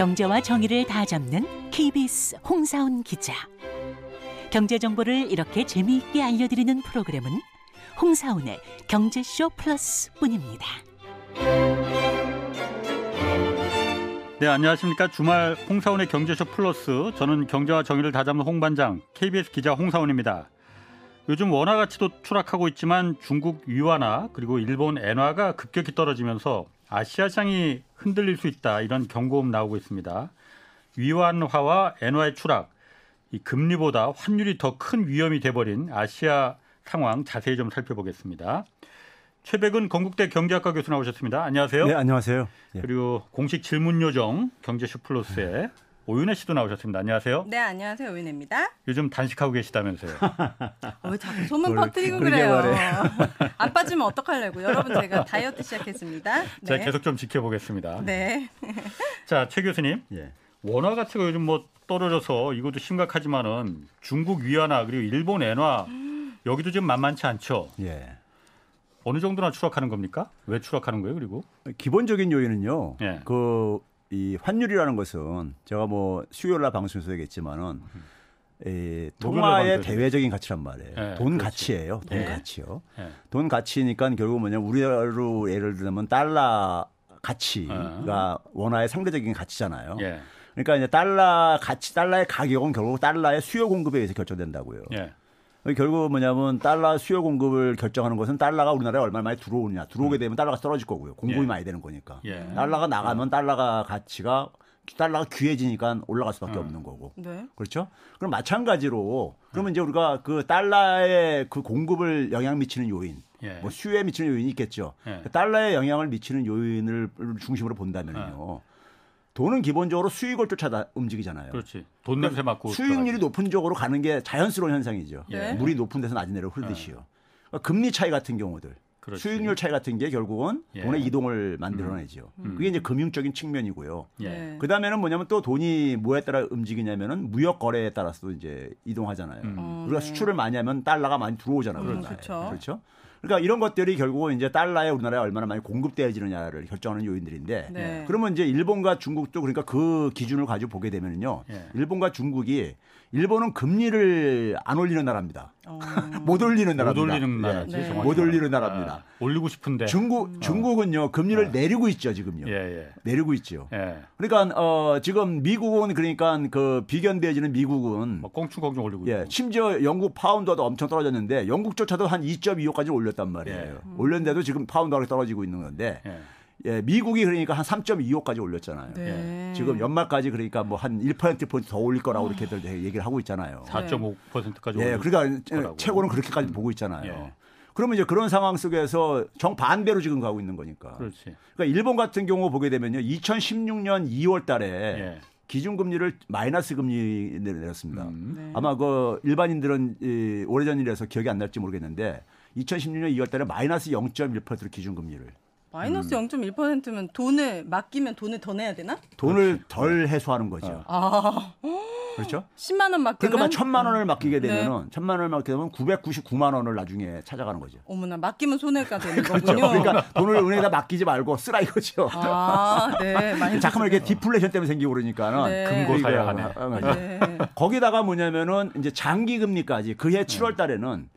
경제와 정의를 다 잡는 KBS 홍사훈 기자. 경제 정보를 이렇게 재미있게 알려드리는 프로그램은 홍사훈의 경제쇼 플러스뿐입니다. 네, 안녕하십니까. 주말 홍사원의 경제쇼 플러스. 저는 경제와 정의를 다 잡는 홍반장, KBS 기자 홍사원입니다. 요즘 원화 가치도 추락하고 있지만 중국 위화나 그리고 일본 엔화가 급격히 떨어지면서 아시아 시장이 흔들릴 수 있다 이런 경고음 나오고 있습니다. 위안화와 엔화의 추락, 이 금리보다 환율이 더 큰 위험이 돼버린 아시아 상황 자세히 좀 살펴보겠습니다. 최백은 건국대 경제학과 교수 나오셨습니다. 안녕하세요. 네, 안녕하세요. 예. 그리고 공식 질문 요정 경제쇼 플러스의 오윤혜 씨도 나오셨습니다. 안녕하세요. 네, 안녕하세요. 오윤혜입니다. 요즘 단식하고 계시다면서요. 어, 왜 자꾸 소문 퍼뜨리고 그래요. 안 빠지면 어떡하려고. 여러분 제가 다이어트 시작했습니다. 자, 네. 계속 좀 지켜보겠습니다. 네. 자, 최 교수님. 예. 원화 가치가 요즘 뭐 떨어져서 이것도 심각하지만은 중국 위안화 그리고 일본 엔화 여기도 지금 만만치 않죠. 예. 어느 정도나 추락하는 겁니까? 왜 추락하는 거예요? 그리고 기본적인 요인은요. 예. 그 이 환율이라는 것은 제가 뭐 수요일 날 방송에서 얘기했지만은 이 목요일 통화의 대외적인 가치란 말이에요. 예, 돈 그렇지. 가치예요. 돈 예. 가치요. 예. 돈 가치니까 결국 뭐냐 우리로 예를 들면 달러 가치가 원화의 상대적인 가치잖아요. 예. 그러니까 이제 달러 가치 달러의 가격은 결국 달러의 수요 공급에 의해서 결정된다고요. 예. 결국 뭐냐면 달러 수요 공급을 결정하는 것은 달러가 우리나라에 얼마나 많이 들어오느냐. 들어오게 되면 달러가 떨어질 거고요. 공급이 예. 많이 되는 거니까. 예. 달러가 나가면 달러가 가치가 달러가 귀해지니까 올라갈 수밖에 없는 거고. 네. 그렇죠? 그럼 마찬가지로 그러면 이제 우리가 그 달러의 그 공급을 영향 미치는 요인, 예. 뭐 수요에 미치는 요인이 있겠죠. 예. 달러에 영향을 미치는 요인을 중심으로 본다면요. 돈은 기본적으로 수익을 쫓아 움직이잖아요. 그렇지. 돈 냄새 맡고 수익률이. 높은 쪽으로 가는 게 자연스러운 현상이죠. 네. 물이 높은 데서 낮은 데로 흐르듯이요. 그러니까 금리 차이 같은 경우들, 그렇지. 수익률 차이 같은 게 결국은 예. 돈의 이동을 만들어내죠. 그게 이제 금융적인 측면이고요. 예. 네. 그 다음에는 뭐냐면 또 돈이 뭐에 따라 움직이냐면은 무역 거래에 따라서도 이제 이동하잖아요. 음. 우리가 네. 수출을 많이 하면 달러가 많이 들어오잖아요. 음. 그렇죠. 그렇죠. 그러니까 이런 것들이 결국은 이제 달러에 우리나라에 얼마나 많이 공급되어지느냐를 결정하는 요인들인데 네. 그러면 이제 일본과 중국도 그러니까 그 기준을 가지고 보게 되면요. 예. 일본과 중국이 일본은 금리를 안 올리는 나라입니다. 어. 못 올리는 못 나라입니다. 올리는 예. 나라지. 네. 못 올리는. 나라입니다. 아, 올리고 싶은데. 중국 중국은요 금리를 내리고 있죠 지금요. 예, 예. 내리고 있죠. 예. 그러니까 어 지금 미국은 그러니까 그 비견되어지는 미국은 뭐 꽁충꽁충 올리고 예, 있고. 심지어 영국 파운드도 엄청 떨어졌는데 영국조차도 한 2.25까지 올렸단 말이에요. 예. 올렸는데도 지금 파운드가 떨어지고 있는 건데 예. 예, 미국이 그러니까 한 3.25까지 올렸잖아요. 네. 지금 연말까지 그러니까 뭐 한 1% 포인트 더 올릴 거라고 이렇게들 얘기를 하고 있잖아요. 4.5%까지 예, 그러니까 거라고. 최고는 그렇게까지 보고 있잖아요. 예. 그러면 이제 그런 상황 속에서 정반대로 지금 가고 있는 거니까. 그렇지. 그러니까 일본 같은 경우 보게 되면요. 2016년 2월 달에 예. 기준금리를 마이너스 금리를 내렸습니다. 음. 네. 아마 그 일반인들은 이 오래전 일이라서 기억이 안 날지 모르겠는데 2016년 2월 달에 마이너스 0.1%로 기준금리를 마이너스 음. 0.1%면 돈을 맡기면 돈을 더 내야 되나? 돈을 덜 해소하는 거죠. 어. 아, 그렇죠? 10만 원 맡기면 그러니까 만 천만 원을 맡기게 네. 되면은 천만 원을 맡기게 되면 999만 원을 나중에 찾아가는 거죠. 어머나 맡기면 손해가 되는 그렇죠. 거군요. 그러니까 돈을 은행에다 맡기지 말고 쓰라 이거죠. 아, 네. 많이 잠깐만 이게 디플레이션 때문에 생기고 그러니까는 네. 금고 사야 하네. 어, 맞아요. 네. 거기다가 뭐냐면은 이제 장기 금리까지 그해 7월 달에는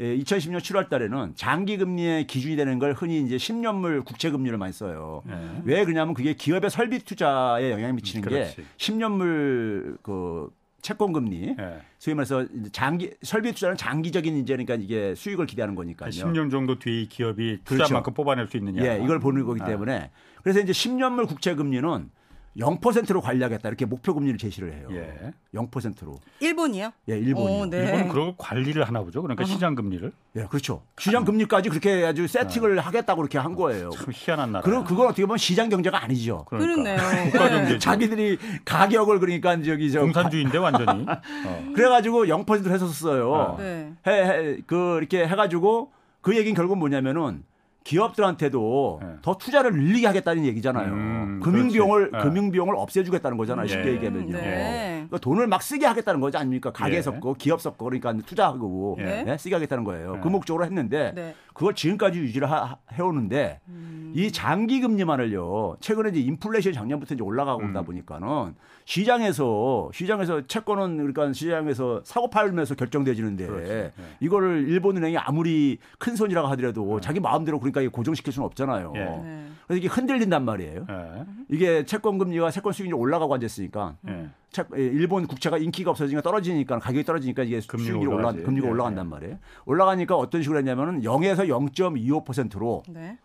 예, 2010년 7월 달에는 장기 금리의 기준이 되는 걸 흔히 이제 10년물 국채 금리를 많이 써요. 예. 왜 그러냐면 그게 기업의 설비 투자에 영향을 미치는 게 그렇지. 10년물 그 채권 금리 예. 소위 말해서 장기 설비 투자는 장기적인 이제 그러니까 이게 수익을 기대하는 거니까요. 한 10년 정도 뒤에 이 기업이 그렇죠. 투자만큼 뽑아낼 수 있느냐. 예, 이걸 보는 거기 아. 때문에 그래서 이제 10년물 국채 금리는 0%로 관리하겠다 이렇게 목표 금리를 제시를 해요. 예. 0%로. 일본이요? 예, 일본이요. 어, 네. 일본은 그걸 관리를 하나 보죠. 그러니까 시장 금리를 예, 그렇죠. 시장 금리까지 그렇게 아주 세팅을 하겠다고 그렇게 한 거예요. 참 희한한 나라. 그럼 그건 어떻게 보면 시장 경제가 아니죠. 그렇네요. 국가 네. 경제. 자기들이 가격을 그러니까 저기 저 공산주의인데 완전히. 어. 그래가지고 0%로 했었어요. 어. 네. 해, 해, 그 이렇게 해가지고 그 얘기는 결국 뭐냐면은 기업들한테도 네. 더 투자를 늘리게 하겠다는 얘기잖아요. 음, 금융비용을 그렇지. 네. 금융비용을 없애주겠다는 거잖아요. 쉽게 예. 얘기하면요. 네. 그러니까 돈을 막 쓰게 하겠다는 거지 아닙니까? 가게 예. 섞고 기업 섞고 그러니까 투자하고 예. 네? 쓰게 하겠다는 거예요. 예. 그 목적으로 했는데 네. 그걸 지금까지 유지를 하- 해오는데 음. 이 장기 금리만을요. 최근에 이제 인플레이션 작년부터 이제 올라가고 음. 있다 보니까는 시장에서 시장에서 채권은 그러니까 시장에서 사고 팔면서 결정되지는데. 네. 이거를 일본은행이 아무리 큰 손이라고 하더라도 자기 마음대로 그 러니까 이거 고정시킬 수는 없잖아요. 예. 네. 그래서 이게 흔들린단 말이에요. 예. 이게 채권 금리가 채권 수익률이 올라가고 앉았으니까 예. 채- 예, 일본 국채가 인기가 없어지니까 떨어지니까 가격이 떨어지니까 이게 금리가 수익률이 올라. 금리가 예, 올라간단 말이에요. 올라가니까 어떤 식으로 했냐면은 0에서 0.25%로 네.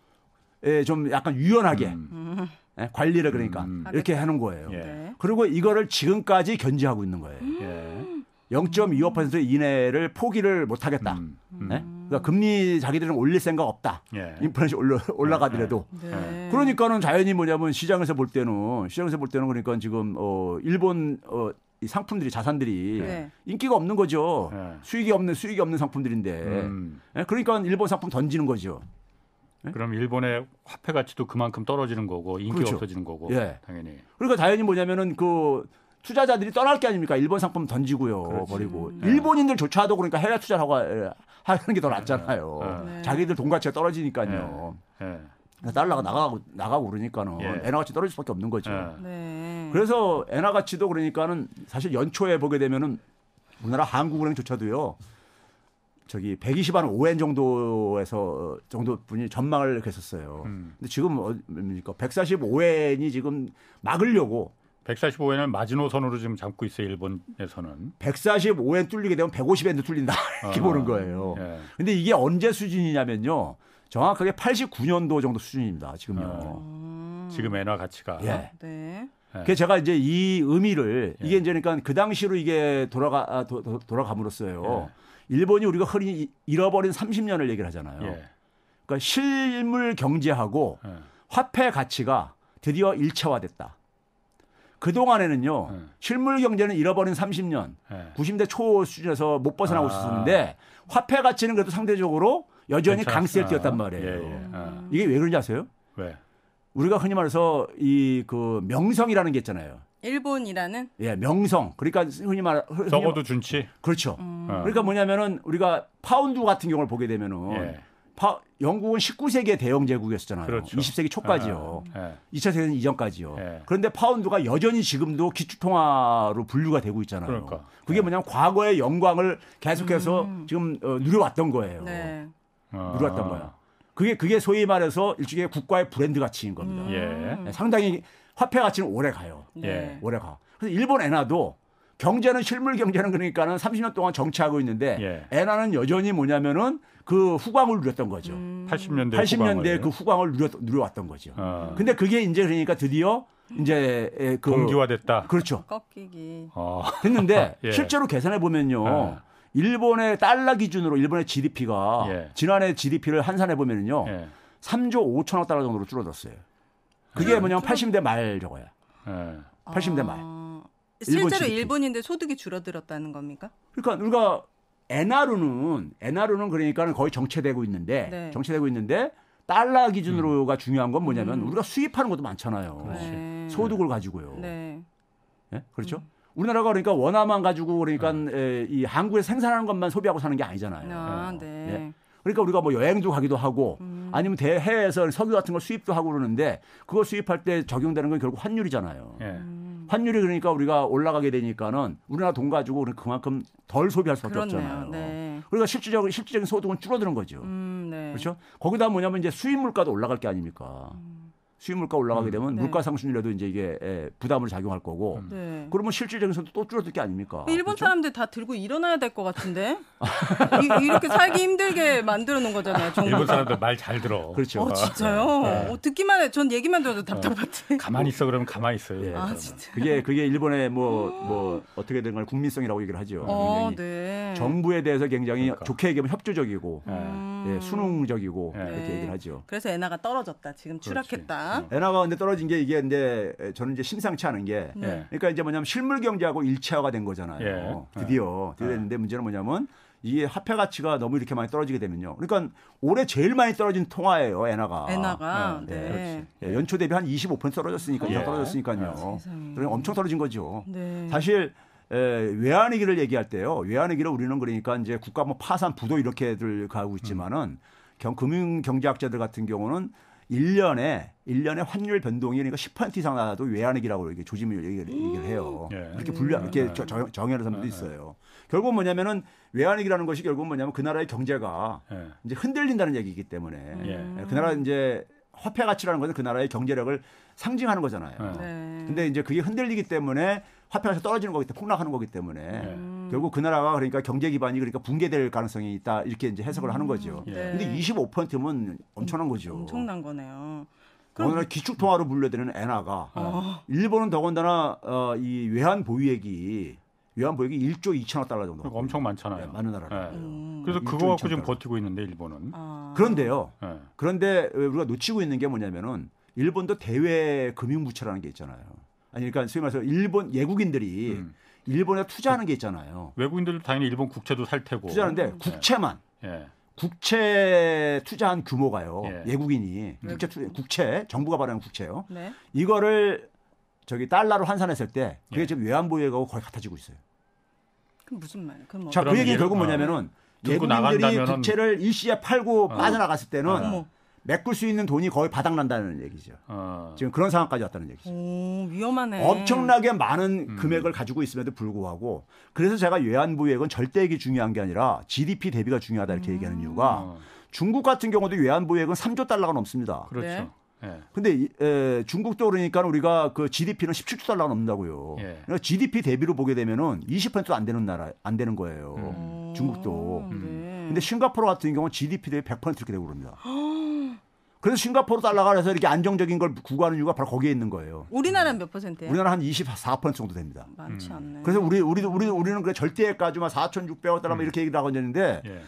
예, 좀 약간 유연하게 음. 예, 관리를 그러니까 음. 이렇게 하는 거예요. 예. 네. 그리고 이거를 지금까지 견제하고 있는 거예요. 예. 0.25% 이내를 포기를 못 하겠다. 음. 음. 예? 그러니까 금리 자기들은 올릴 생각 없다. 예. 인플레이션 올라, 올라가더라도. 네. 그러니까는 자연히 뭐냐면 시장에서 볼 때는 시장에서 볼 때는 그러니까 지금 어 일본 어 이 상품들이 자산들이 네. 인기가 없는 거죠. 네. 수익이 없는 수익이 없는 상품들인데. 음. 예? 그러니까 일본 상품 던지는 거죠. 그럼 일본의 화폐 가치도 그만큼 떨어지는 거고 인기가 그렇죠. 없어지는 거고 예. 당연히 그러니까 당연히 뭐냐면은 그 투자자들이 떠날 게 아닙니까? 일본 상품 던지고요, 그렇지. 버리고 네. 일본인들조차도 그러니까 해외 투자를 하고 에, 하는 게 더 낫잖아요. 네. 네. 자기들 돈 가치가 떨어지니까요. 예. 그러니까 달러가 나가고 나가고 그러니까는 예. 엔화 가치 떨어질 수밖에 없는 거죠. 예. 네. 그래서 엔화 가치도 그러니까는 사실 연초에 보게 되면은 우리나라 한국은행조차도요. 저기 120한 5엔 정도에서 정도 분이 전망을 했었어요. 음. 근데 지금 어뭡니까 145엔이 지금 막으려고 145엔을 마지노선으로 지금 잡고 있어요 일본에서는 145엔 뚫리게 되면 150엔도 뚫린다 이렇게 아. 보는 거예요. 예. 근데 이게 언제 수준이냐면요. 정확하게 89년도 정도 수준입니다. 지금요. 음. 지금 엔화 가치가 예. 네. 예. 그래서 제가 이제 이 의미를 예. 이게 이제 그러니까 그 당시로 이게 돌아가 아, 도, 도- 돌아감으로써요. 일본이 우리가 흔히 잃어버린 30년을 얘기를 하잖아요. 예. 그러니까 실물 경제하고 예. 화폐 가치가 드디어 일체화됐다. 그 동안에는요 예. 실물 경제는 잃어버린 30년, 예. 90대 초 수준에서 못 벗어나고 아. 있었는데 화폐 가치는 그래도 상대적으로 여전히. 강세를 띄었단 말이에요. 예, 예. 아. 이게 왜 그런지 아세요? 왜? 우리가 흔히 말해서 이 그 명성이라는 게 있잖아요. 일본이라는 예, 명성. 그러니까 흔히 말 흔히 썩어도 준치. 그렇죠. 음. 어. 그러니까 뭐냐면은 우리가 파운드 같은 경우를 보게 되면은 예. 파- 영국은 19세기의 대영 제국이었잖아요. 그렇죠. 20세기 초까지요. 예. 2차 세계대전 이전까지요. 예. 그런데 파운드가 여전히 지금도 기축통화로 분류가 되고 있잖아요. 그러니까. 그게 뭐냐면 과거의 영광을 계속해서 지금 어, 누려왔던 거예요. 네. 어. 누려왔던 거야. 그게 그게 소위 말해서 일종의 국가의 브랜드 가치인 겁니다. 예. 네, 상당히 화폐 가치는 오래 가요. 예. 오래 가. 그래서 일본 엔화도 경제는 실물 경제는 그러니까는 30년 동안 정치하고 있는데 예. 엔화는 여전히 뭐냐면은 그 후광을 누렸던 거죠. 음. 80년대 80년대 그 후광을 누려, 누려왔던 거죠. 어. 근데 그게 이제 그러니까 드디어 이제 에, 그 동기화됐다. 그렇죠. 꺾이기. 어. 됐는데 예. 실제로 계산해 보면요. 어. 일본의 달러 기준으로 일본의 GDP가 예. 지난해 GDP를 환산해 보면요. 예. 3조 5천억 달러 정도로 줄어들었어요. 그게 뭐냐면 80대 말 저거야. 예. 80대 말. 아, 일본 실제로 GDP. 일본 인데 소득이 줄어들었다는 겁니까? 그러니까 우리가 엔화로는 엔화로는 그러니까 거의 정체되고 있는데 네. 정체되고 있는데 달러 기준으로가 음. 중요한 건 뭐냐면 우리가 수입하는 것도 많잖아요. 네. 소득을 가지고요. 네. 예? 그렇죠? 우리나라가 그러니까 원화만 가지고 그러니까 음. 에, 이 한국에서 생산하는 것만 소비하고 사는 게 아니잖아요. 아, 어. 네. 예. 그러니까 우리가 뭐 여행도 가기도 하고 음. 아니면 대해에서 석유 같은 걸 수입도 하고 그러는데 그거 수입할 때 적용되는 건 결국 환율이잖아요. 예. 음. 환율이 그러니까 우리가 올라가게 되니까는 우리나라 돈 가지고 그만큼 덜 소비할 수밖에 그렇네요. 없잖아요. 네. 그러니까 실질적인 실질적인 소득은 줄어드는 거죠. 음, 네. 그렇죠? 거기다 뭐냐면 이제 수입 물가도 올라갈 게 아닙니까? 수입 물가 올라가게 되면 네. 물가 상승률에도 이제 이게 에, 부담을 작용할 거고 네. 그러면 실질적인 소득 또 줄어들 게 아닙니까? 일본 그렇죠? 사람들 다 들고 일어나야 될 것 같은데 이, 이렇게 살기 힘들게 만들어 놓은 거잖아요. 정부. 일본 사람들 말 잘 들어. 그렇죠. 어 진짜요? 어, 듣기만 해. 전 얘기만 들어도 답답한데. 가만히 있어 그러면 가만히 있어요. 예. 아 그러면. 진짜. 그게 그게 일본의 뭐뭐 어떻게 된 걸 국민성이라고 얘기를 하죠. 어, 네. 정부에 대해서 굉장히 그러니까. 좋게 얘기하면 협조적이고 예. 음. 예, 수능적이고 네. 이렇게 얘기를 하죠. 그래서 엔화가 떨어졌다. 지금 추락했다. 엔화가 근데 떨어진 게 이게 이제 저는 이제 심상치 않은 게 네. 예. 그러니까 이제 뭐냐면 실물 경제하고 일체화가 된 거잖아요. 예. 드디어 드디어 예. 됐는데 문제는 뭐냐면 이게 화폐 가치가 너무 이렇게 많이 떨어지게 되면요. 그러니까 올해 제일 많이 떨어진 통화예요, 엔화가. 엔화가 네, 네. 예, 연초 대비 한 25% 떨어졌으니까 예. 요 떨어졌으니까요. 아. 그러니 엄청 떨어진 거죠. 네. 사실 에, 외환위기를 얘기할 때요. 외환위기를 우리는 그러니까 이제 국가 뭐 파산 부도 이렇게들 가고 있지만은 경, 금융 경제학자들 같은 경우는 1년에 1년에 환율 변동이 그러니까 10% 이상 나도 외환위기라고 이렇게 조짐을 얘기를, 얘기를 해요. 예. 이렇게 분류 이렇게 저- 정- 정의하는 사람도 있어요. 결국 은 뭐냐면은 외환위기라는 것이 결국은 뭐냐면 그 나라의 경제가 예. 이제 흔들린다는 얘기이기 때문에 예. 그 나라 이제 화폐 가치라는 것은 그 나라의 경제력을 상징하는 거잖아요. 예. 네. 근데 이제 그게 흔들리기 때문에 화폐가 떨어지는 거기 때문에 폭락하는 거기 때문에 예. 결국 그 나라가 그러니까 경제 기반이 그러니까 붕괴될 가능성이 있다 이렇게 이제 해석을 하는 거죠. 예. 근데 25%면 엄청난 거죠. 엄청난 거네요. 오늘날 기축통화로 분류되는 엔화가 어. 일본은 더군다나 어, 이 외환 보유액이 외환 보유액이 1조 2천억 달러 정도. 그러니까 엄청 많잖아요. 네, 많은 나라라. 예. 음. 그래서 그거 갖고 지금. 버티고 있는데 일본은. 아. 그런데요. 예. 그런데 우리가 놓치고 있는 게 뭐냐면은 일본도 대외 금융 부채라는 게 있잖아요. 아니 그러니까 소위 말해서 일본 외국인들이 음. 일본에 투자하는 게 있잖아요. 외국인들도 당연히 일본 국채도 살 테고. 투자하는데 국채만 예. 국채 투자한 규모가요. 예. 예. 외국인이 국채 투, 국채 정부가 발행한 국채요. 네. 이거를 저기 달러로 환산했을 때 그게 예. 지금 외환 보유액하고 거의 같아지고 있어요. 그 무슨 말? 그럼 뭐 자, 그럼 그 얘기는 얘- 결국 어. 뭐냐면은 예국인들이 나간다면은- 국채를 일시에 팔고 어. 빠져나갔을 때는 어머. 메꿀 수 있는 돈이 거의 바닥난다는 얘기죠. 어. 지금 그런 상황까지 왔다는 얘기죠. 오, 위험하네. 엄청나게 많은 음. 금액을 가지고 있음에도 불구하고 그래서 제가 외환보유액은 절대액이 중요한 게 아니라 GDP 대비가 중요하다 이렇게 얘기하는 이유가 어. 중국 같은 경우도 외환보유액은 3조 달러가 넘습니다. 그렇죠. 네. 예. 근데 이- 에, 중국도 그러니까 우리가 그 GDP는 17조 달러가 넘는다고요. 예. 그러니까 GDP 대비로 보게 되면은 20%도 안 되는 나라 안 되는 거예요. 음. 중국도. 네. 근데 싱가포르 같은 경우는 GDP 대비 100% 이렇게 되고 그럽니다. 그래서 싱가포르 달러가 그래서 이렇게 안정적인 걸 구가하는 이유가 바로 거기에 있는 거예요. 우리나라는 몇 퍼센트예요? 우리나라 한 24% 정도 됩니다. 많지 않네. 그래서 우리 우리도 우리 우리는 그래 절대액까지만 4,600억 달러 뭐 이렇게 얘기를 하고 있는데 예.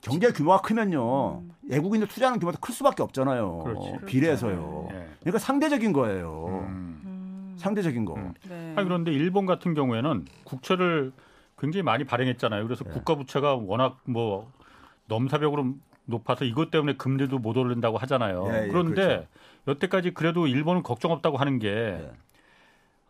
경제 규모가 크면요 외국인들 투자하는 규모도 클 수밖에 없잖아요. 그렇지. 비례해서요. 예. 그러니까 상대적인 거예요. 음. 음. 상대적인 거. 음. 네. 아니 그런데 일본 같은 경우에는 국채를 굉장히 많이 발행했잖아요. 그래서 네. 국가 부채가 워낙 뭐 넘사벽으로 높아서 이것 때문에 금리도 못 오른다고 하잖아요. 예, 예, 그런데 그렇죠. 여태까지 그래도 일본은 걱정 없다고 하는 게 예.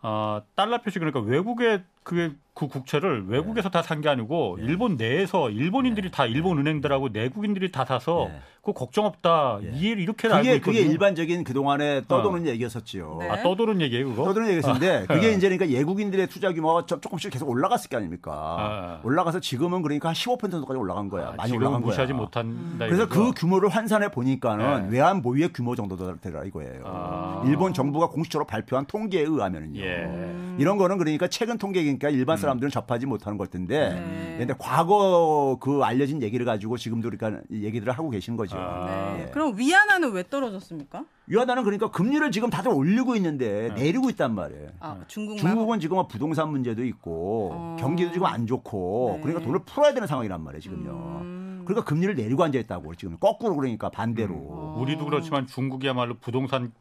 아, 달러 표시 그러니까 외국의 그게 그 국채를 외국에서 다산 게 아니고 예. 일본 내에서 일본인들이 다 일본 은행들하고 내국인들이 다 사서 예. 그 걱정 없다. 예. 이 이렇게 알고 그게 있거든요. 그게 일반적인 그 동안에 떠도는 얘기였었지요. 네. 아, 떠도는 얘기예요, 그거? 떠도는 얘기였는데 그게 이제 그러니까 예국인들의 투자 규모가 좀- 조금씩 계속 올라갔을 게 아닙니까? 아. 올라가서 지금은 그러니까 한 15% 정도까지 올라간 거야. 아, 많이 올라간 무시하지 거야. 못한다. 그래서 이거죠? 그 규모를 환산해 보니까는 네. 외환 보유의 규모 정도 되라 이거예요. 아. 일본 정부가 공식적으로 발표한 통계에 의하면은요. 예. 이런 거는 그러니까 최근 통계 니까 일반 사람들은 접하지 못하는 걸 텐데, 네. 근데 과거 그 알려진 얘기를 가지고 지금도 그러니까 이 얘기들을 하고 계신 거죠. 아. 네. 예. 그럼 위안화는 왜 떨어졌습니까? 위안화는 그러니까 금리를 지금 다들 올리고 있는데 내리고 있단 말이에요. 아, 중국 말. 중국은 지금 부동산 문제도 있고 어. 경기도 지금 안 좋고 네. 그러니까 돈을 풀어야 되는 상황이란 말이에요 지금요. 음. 그러니까 금리를 내리고 앉아 있다고 지금 거꾸로 그러니까 반대로. 어. 우리도 그렇지만 중국이야말로 부동산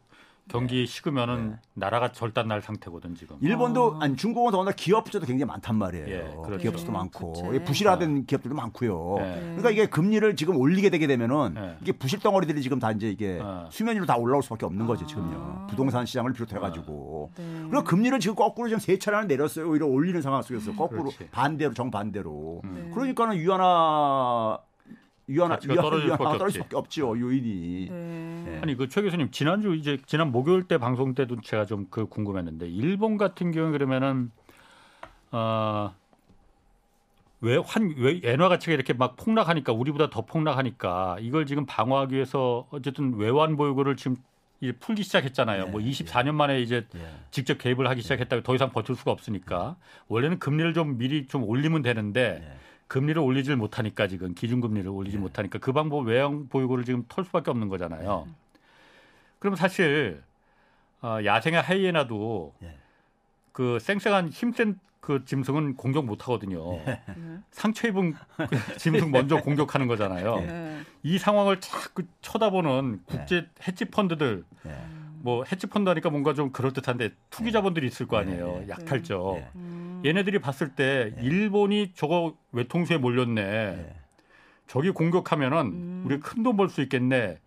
경기 식으면은 네. 나라가 절단날 상태거든 지금. 일본도 아. 아니 중국은 더군다나 기업 부채도 굉장히 많단 말이에요. 예, 그렇죠. 기업 부채도 많고 부채. 예, 부실화된 기업들도 많고요. 예. 네. 그러니까 이게 금리를 지금 올리게 되게 되면은 예. 이게 부실 덩어리들이 지금 다 이제 이게 어. 수면 위로 다 올라올 수밖에 없는 거죠 아. 지금요. 부동산 시장을 비롯해 가지고. 네. 그리고 금리를 지금 거꾸로 지금 세 차례나 내렸어요. 오히려 올리는 상황 속에서 거꾸로 그렇지. 반대로 정반대로. 음. 그러니까는 유한화 유한화 가치가 떨어질 수밖에 떨어질 없지. 수밖에 없죠 요인이. 네. 예. 아니 그 최 교수님 지난주 이제 지난 목요일 때 방송 때도 제가 좀 그 궁금했는데 일본 같은 경우 그러면은 어왜 환 왜 엔화 가치가 이렇게 막 폭락하니까 우리보다 더 폭락하니까 이걸 지금 방어하기 위해서 어쨌든 외환 보유고를 지금 이제 풀기 시작했잖아요. 네, 뭐 24년 만에 이제 예. 직접 개입을 하기 시작했다고 더 이상 버틸 수가 없으니까 원래는 금리를 좀 미리 좀 올리면 되는데 예. 금리를 올리질 못하니까 지금 기준금리를 올리지 못하니까 그 방법 외형 보유고를 지금 털 수밖에 없는 거잖아요. 그럼 사실 어, 야생의 하이에나도 예. 그 쌩쌩한 힘센 그 짐승은 공격 못 하거든요. 네. 상처 입은 그 짐승 먼저 공격하는 거잖아요. 네. 이 상황을 자꾸 쳐다보는 국제 헤지 펀드들 예. 뭐 헤지 펀드 하니까 뭔가 좀 그럴 듯한데 투기 자본들이 있을 거 아니에요. 네, 네. 약탈적. 예. 음. 얘네들이 봤을 때 일본이 저거 외통수에 몰렸네. 네. 저기 공격하면은 음. 우리 큰 돈 벌 수 있겠네.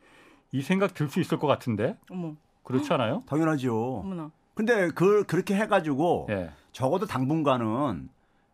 이 생각 들 수 있을 것 같은데 어머, 그렇지 않아요? 당연하죠. 어머나. 근데 그 그렇게 해가지고 예. 적어도 당분간은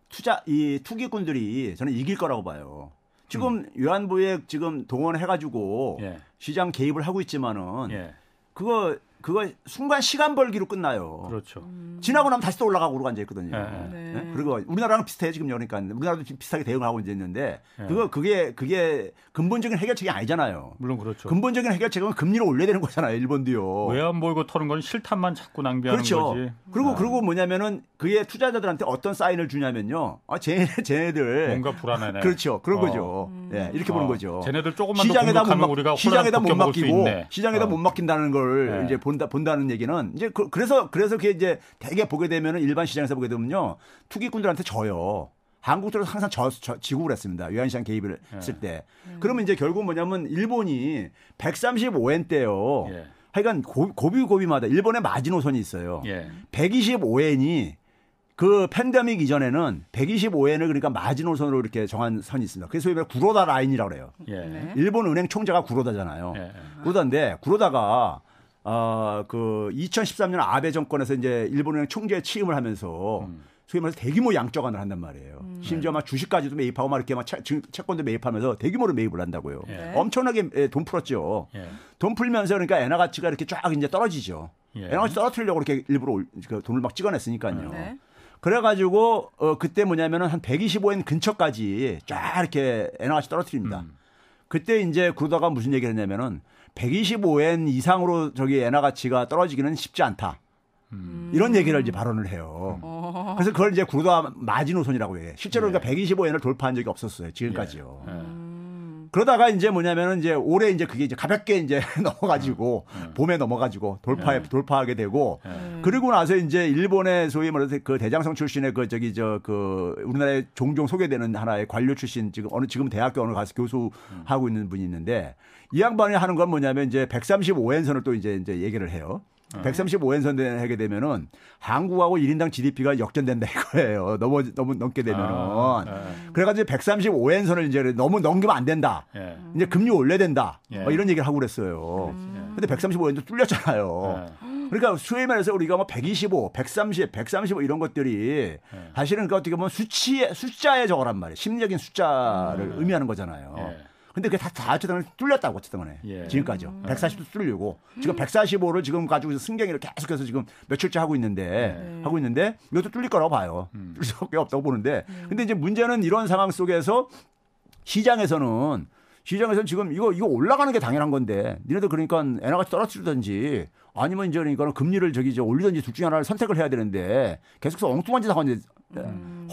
투자 이 투기꾼들이 저는 이길 거라고 봐요. 지금 외환부에 지금 동원해가지고 음. 예. 시장 개입을 하고 있지만은 예. 그거 그거 순간 시간 벌기로 끝나요. 그렇죠. 지나고 나면 다시 또 올라가고 그러고 앉아 있거든요. 예, 네. 네? 그리고 우리나라랑 비슷해요 지금 그러니까 우리나라도 지금 비슷하게 대응하고 이제 있는데 예. 그거 그게 그게 근본적인 해결책이 아니잖아요. 물론 그렇죠. 근본적인 해결책은 금리를 올려야 되는 거잖아요. 일본도요. 외환 보이고 터는 건 실탄만 자꾸 낭비하는 그렇죠. 거지. 그리고 아, 그리고 뭐냐면은 그게 투자자들한테 어떤 사인을 주냐면요. 아, 쟤네 쟤네들 뭔가 불안하네. 그렇죠. 그런 어. 거죠. 예, 이렇게 보는 어, 거죠. 쟤네들 조금만 더 시장에다 못 맡, 우리가 시장에다 못 맡기고. 시장에다 어. 못 맡긴다는 걸 네. 이제 본다 본다는 얘기는 이제 그, 래서 그래서 그게 이제 대개 보게 되면은 일반 시장에서 보게 되면요 투기꾼들한테 져요. 한국들은 항상 져, 져, 지고 그랬습니다. 외환시장 개입을 네. 했을 때. 그러면 이제 결국 뭐냐면 일본이 135엔대요. 예. 하여간 고, 고비 고비마다 일본의 마지노선이 있어요. 예. 125엔이 그 팬데믹 이전에는 125엔을 그러니까 마지노선으로 이렇게 정한 선이 있습니다. 그래서 이걸 구로다 라인이라고 그래요. 예. 네. 일본 은행 총재가 구로다잖아요. 예. 구로다인데 구로다가 어 그 2013년 아베 정권에서 이제 일본은행 총재 취임을 하면서 음. 소위 말해서 대규모 양적안을 한단 말이에요. 심지어 막 주식까지도 매입하고 막 이렇게 막 채, 증- 채권도 매입하면서 대규모로 매입을 한다고요. 예. 엄청나게 예, 돈 풀었죠. 예. 돈 풀면서 그러니까 엔화 가치가 이렇게 쫙 이제 떨어지죠. 예. 엔화 가치 떨어뜨리려고 이렇게 일부러 올- 그 돈을 막 찍어냈으니까요. 네. 그래가지고 어 그때 뭐냐면은 한 125엔 근처까지 쫙 이렇게 엔화 가치 떨어뜨립니다. 음. 그때 이제 그러다가 무슨 얘기를 했냐면은 125엔 이상으로 저기 엔화 가치가 떨어지기는 쉽지 않다. 음. 이런 얘기를 이제 발언을 해요. 어. 그래서 그걸 이제 구로다 마지노선이라고 해요. 실제로 예. 그러니까 125엔을 돌파한 적이 없었어요. 지금까지요. 예. 음. 그러다가 이제 뭐냐면은 이제 올해 이제 그게 이제 가볍게 이제 넘어가지고 봄에 넘어가지고 돌파해 돌파하게 되고 예. 그리고 나서 이제 일본의 소위 말해서 그 대장성 출신의 그 저기 저 그 우리나라에 종종 소개되는 하나의 관료 출신 지금 어느 지금 대학교 어느 가서 교수하고 있는 분이 있는데 이 양반이 하는 건 뭐냐면 이제 135엔선을 또 이제 이제 얘기를 해요. 135엔선 하게 되면은 한국하고 1인당 GDP가 역전된다 이거예요. 넘어 넘어 넘게 되면은. 아, 예. 그래가지고 135엔선을 이제 너무 넘기면 안 된다. 예. 이제 금리 올려야 된다. 예. 뭐 이런 얘기를 하고 그랬어요. 근데 135엔도 뚫렸잖아요. 예. 그러니까 소위 말해서 우리가 뭐 125, 130, 135 이런 것들이 예. 사실은 그 어떻게 보면 수치의 숫자에 적어란 말이에요. 심리적인 숫자를 의미하는 거잖아요. 예. 근데 그게 다, 다 어쨌든 뚫렸다고 어쨌든 간에 예. 지금까지요. 140도 뚫리고 지금 145를 지금 가지고 승경이를 계속해서 지금 며칠째 하고 있는데 하고 있는데 이것도 뚫릴 거라고 봐요. 뚫릴 수밖에 없다고 보는데 근데 이제 문제는 이런 상황 속에서 시장에서는 시장에서는 지금 이거 이거 올라가는 게 당연한 건데 니네들 그러니까 엔화가 떨어뜨리든지 아니면 이제 그러니까 금리를 저기 저 올리든지 둘 중에 하나를 선택을 해야 되는데 계속해서 엉뚱한 짓 하고 앉아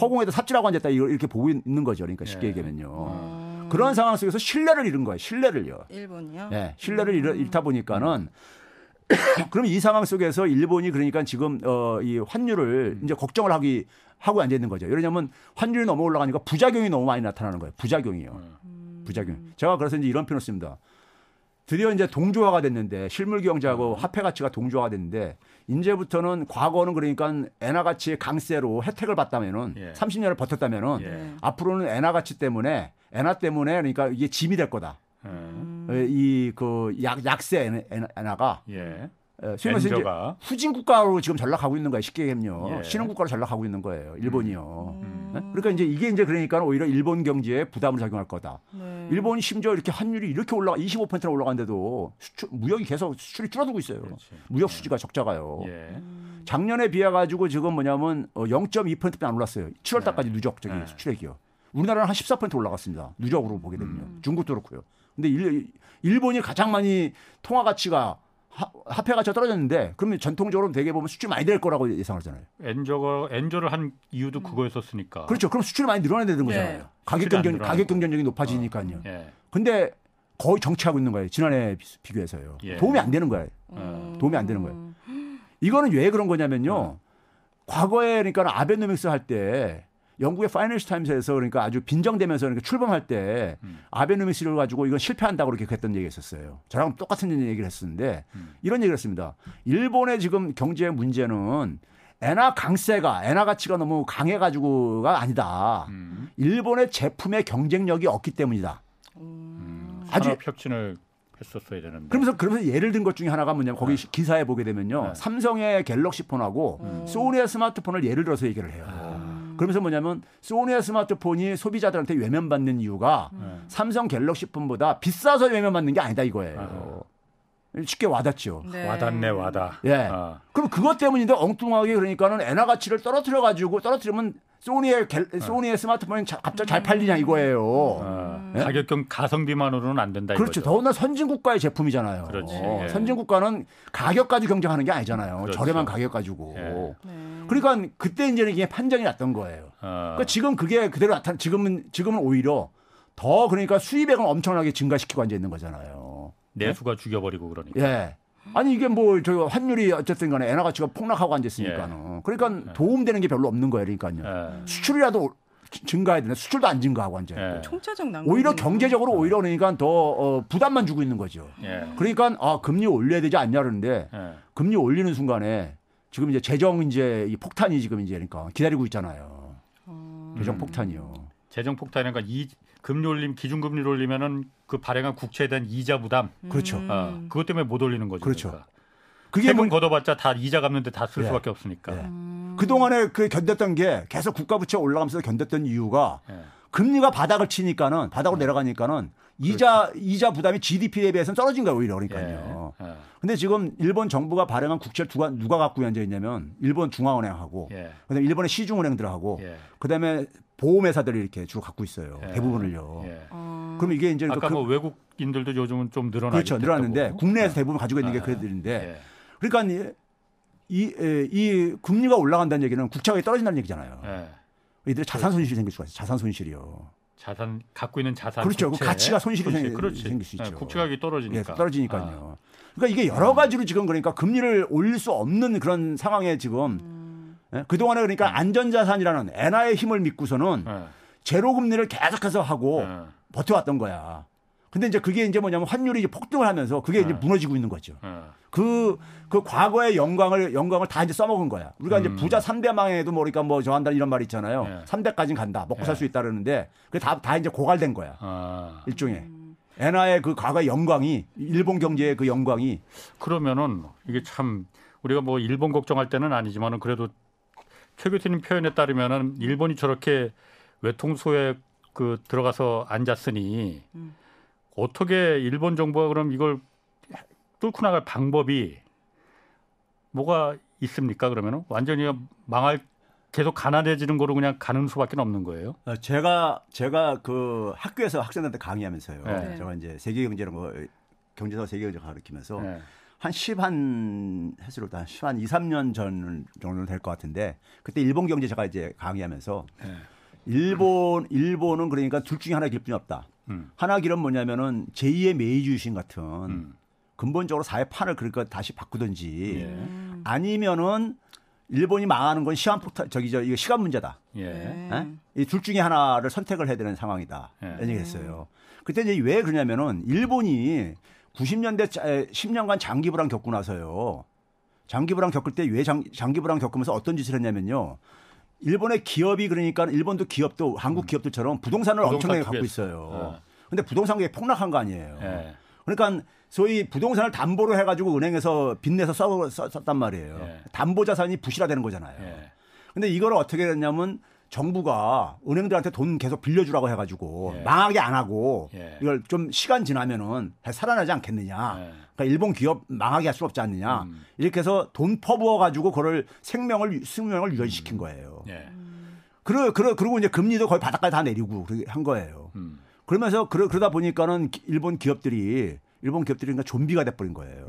허공에다 삽질하고 앉았다 이걸 이렇게 보고 있는 거죠. 그러니까 쉽게 예. 얘기하면요. 어. 그런 상황 속에서 신뢰를 잃은 거예요. 신뢰를요. 일본이요? 예, 신뢰를 잃, 잃다 보니까는 그럼 이 상황 속에서 일본이 그러니까 지금 어, 이 환율을 이제 걱정을 하기 하고 앉아 있는 거죠. 왜냐하면 환율이 너무 올라가니까 부작용이 너무 많이 나타나는 거예요. 부작용이요. 부작용. 제가 그래서 이제 이런 표현을 씁니다. 드디어 이제 동조화가 됐는데 실물 경제하고 화폐 가치가 동조화가 됐는데 이제부터는 과거는 그러니까 엔화 가치의 강세로 혜택을 받다면은 예. 30년을 버텼다면은 예. 앞으로는 엔화 가치 때문에 엔화 때문에 그러니까 이게 짐이 될 거다. 예. 이그 약세 엔화가 예. 어, 소위 말해서 이제 후진 국가로 지금 전락하고 있는 거예요. 쉽게 얘기하면요. 예. 신흥 국가로 전락하고 있는 거예요. 일본이요. 음. 네? 그러니까 이제 이게 이제 그러니까 오히려 일본 경제에 부담을 작용할 거다. 네. 일본이 심지어 이렇게 환율이 이렇게 올라가 25%나 올라간데도 수출, 무역이 계속 수출이 줄어들고 있어요. 그렇지. 무역 수지가 적자가요. 예. 작년에 비해 가지고 지금 뭐냐면 어, 0.2%밖에 안 올랐어요. 7월 달까지 누적 저기 네. 수출액이요. 우리나라는 한 14% 올라갔습니다. 누적으로 보게 되면요. 중국도 그렇고요. 근데 일, 일본이 가장 많이 통화 가치가 하, 화폐 가치가 떨어졌는데 그러면 전통적으로 되게 보면 수출 많이 될 거라고 예상하잖아요. 엔저가 엔저를 한 이유도 그거였었으니까. 그렇죠. 그럼 수출이 많이 늘어나야 되는 네. 거잖아요. 가격 수출이 안 경쟁. 가격 경쟁력이 높아지니까요. 예. 근데 거의 정치하고 있는 거예요. 지난해 비- 비교해서요. 예. 도움이 안 되는 거예요. 어. 도움이 안 되는 거예요. 이거는 왜 그런 거냐면요. 과거에 그러니까 아베노믹스 할 때 영국의 파이낸셜 타임스에서 그러니까 아주 빈정대면서 그러니까 출범할 때 음. 아베노믹스를 가지고 이건 실패한다고 그렇게 했던 얘기가 있었어요. 저랑 똑같은 얘기를 했었는데 음. 이런 얘기를 했습니다. 일본의 지금 경제 문제는 엔화 강세가 엔화 가치가 너무 강해 가지고가 아니다. 음. 일본의 제품의 경쟁력이 없기 때문이다. 아주 산업 혁신을 했었어야 되는데. 그러면서 그러면서 예를 든 것 중에 하나가 뭐냐면 거기 네. 기사에 보게 되면요 네. 삼성의 갤럭시 폰하고 소니의 스마트폰을 예를 들어서 얘기를 해요. 아. 그러면서 뭐냐면 소니의 스마트폰이 소비자들한테 외면받는 이유가 네. 삼성 갤럭시 폰보다 비싸서 외면받는 게 아니다 이거예요. 쉽게 와닿죠. 네. 와닿네 와닿. 예. 아. 그럼 그것 때문인데 엉뚱하게 그러니까는 엔화 가치를 떨어뜨려 가지고 떨어뜨리면 소니의 갤, 소니의 스마트폰이 자- 갑자기 잘 팔리냐 이거예요. 어, 예? 가격경 가성비만으로는 안 된다 그렇죠. 이거죠. 더군다나 선진국가의 제품이잖아요. 그렇지. 어, 예. 선진국가는 가격 가지고 경쟁하는 게 아니잖아요. 그렇죠. 저렴한 가격 가지고. 예. 네. 그러니까 그때 이제 이게 판정이 났던 거예요. 어. 그러니까 지금 그게 그대로 나타. 지금은 지금은 오히려 더 그러니까 수입액을 엄청나게 증가시키고 앉아 있는 거잖아요. 내수가 죽여버리고 그러니까. 예. 아니 이게 뭐저 환율이 어쨌든 간에 엔화 가치가 폭락하고 앉아 있으니까는. 그러니까 도움되는 게 별로 없는 거예요. 그러니까요. 예. 수출이라도 증가해야 되는데 수출도 안 증가하고 앉아 있고. 예. 총체적 낭비. 오히려 경제적으로 오히려 그러니까 더 어, 부담만 주고 있는 거죠. 예. 그러니까 아 금리 올려야 되지 않냐 그러는데 예. 금리 올리는 순간에 지금 이제 재정 이제 이 폭탄이 지금 이제 그러니까 기다리고 있잖아요. 재정 음. 폭탄이요. 재정 폭탄이니까 이 금리 올림 기준금리를 올리면은 그 발행한 국채에 대한 이자 부담. 그렇죠. 어, 그것 때문에 못 올리는 거죠. 그렇죠. 그러니까. 그게 세금 뭐 걷어봤자 다 이자 갚는데 다쓸 예. 수밖에 없으니까. 예. 그동안에 그 견뎠던 게 계속 국가 부채 올라가면서 견뎠던 이유가 예. 금리가 바닥을 치니까는 바닥으로 내려가니까는 이자 이자 부담이 GDP에 비해서는 떨어진 거예요 오히려 그러니까요. 예. 예. 근데 지금 일본 정부가 발행한 국채를 누가 누가 갖고 앉아 있냐면 일본 중앙은행하고 예. 그다음에 일본의 시중은행들하고 예. 그다음에 보험회사들이 이렇게 주로 갖고 있어요. 예. 대부분을요. 예. 어. 그럼 이게 이제 아까 그- 뭐 외국인들도 요즘은 좀 늘어나고 그렇죠 늘어났는데 국내에서 대부분 가지고 있는 게 아, 그 애들인데 예. 그러니까 이, 이, 에, 이 금리가 올라간다는 얘기는 국채가 떨어진다는 얘기잖아요. 예. 이들의 자산 손실이 생길 수가 있어요. 자산 손실이요. 자산 갖고 있는 자산 그렇죠. 그. 가치가 손실이 그렇지, 생- 그렇지. 생길 수 예, 있죠. 국채 가격이 예, 떨어지니까. 떨어지니까요. 그러니까 이게 여러 가지로 지금 그러니까 금리를 올릴 수 없는 그런 상황에 지금 예? 그동안에 그러니까 안전자산이라는 엔화의 힘을 믿고서는 아, 예. 제로 금리를 계속해서 하고 예. 버텨왔던 거야. 근데 이제 그게 이제 뭐냐면 환율이 이제 폭등을 하면서 그게 이제 네. 무너지고 있는 거죠. 예. 그, 그 과거의 영광을, 영광을 다 이제 써먹은 거야. 우리가 이제 음. 부자 3대 망해도 모르니까 뭐 저 한다 이런 말이 있잖아요. 네. 3대까지는 간다. 먹고 네. 살수 있다 그러는데 그게 다, 다 이제 고갈된 거야. 아. 일종의. 엔화의 그 과거의 영광이, 일본 경제의 그 영광이 그러면은 이게 참 우리가 뭐 일본 걱정할 때는 아니지만은 그래도 최 교수님 표현에 따르면은 일본이 저렇게 외통수에 그 들어가서 앉았으니 음. 어떻게 일본 정부가 그럼 이걸 뚫고 나갈 방법이 뭐가 있습니까? 그러면은 완전히 망할 계속 가난해지는 거로 그냥 가는 수밖에 없는 거예요. 어, 제가 제가 그 학교에서 학생들한테 강의하면서요. 네. 제가 이제 세계 경제를 뭐 경제사 세계 경제 가르치면서 네. 한 10 한 해수로 한 10 한 2, 3년 전 정도 될것 같은데 그때 일본 경제 제가 이제 강의하면서 네. 일본 일본은 그러니까 둘 중에 하나 길 뿐이 없다. 음. 하나 길은 뭐냐면은 제2의 메이지 유신 같은 음. 근본적으로 사회 판을 그러니까 다시 바꾸든지 예. 음. 아니면은 일본이 망하는 건 시간 폭탄 저기 저 이거 시간 문제다. 예. 네. 이둘 중에 하나를 선택을 해야 되는 상황이다. 예. 이런 얘기 했어요. 그때 이제 왜 그러냐면은 일본이 90년대 10년간 장기 불황 겪고 나서요. 장기 불황 겪을 때 왜 장기 불황 겪으면서 어떤 짓을 했냐면요. 일본의 기업이 그러니까 일본도 기업도 한국 기업들처럼 부동산을 부동산 엄청나게 갖고. 있어요. 어. 근데 부동산 가격이 폭락한 거 아니에요. 예. 그러니까 소위 부동산을 담보로 해가지고 은행에서 빚내서 써, 써, 썼단 말이에요. 예. 담보 자산이 부실화되는 거잖아요. 예. 근데 이걸 어떻게 했냐면 정부가 은행들한테 돈 계속 빌려주라고 해가지고 예. 망하게 안 하고 예. 이걸 좀 시간 지나면은 살아나지 않겠느냐. 예. 그러니까 일본 기업 망하게 할 수 없지 않느냐. 음. 이렇게 해서 돈 퍼부어 가지고 그걸 생명을 생명을 유연시킨 거예요. 예. 그러 그러 그리고 이제 금리도 거의 바닥까지 다 내리고 그렇게 한 거예요. 음. 그러면서 그러, 그러다 보니까는 기- 일본 기업들이 일본 기업들이 그러니까 좀비가 돼버린 거예요.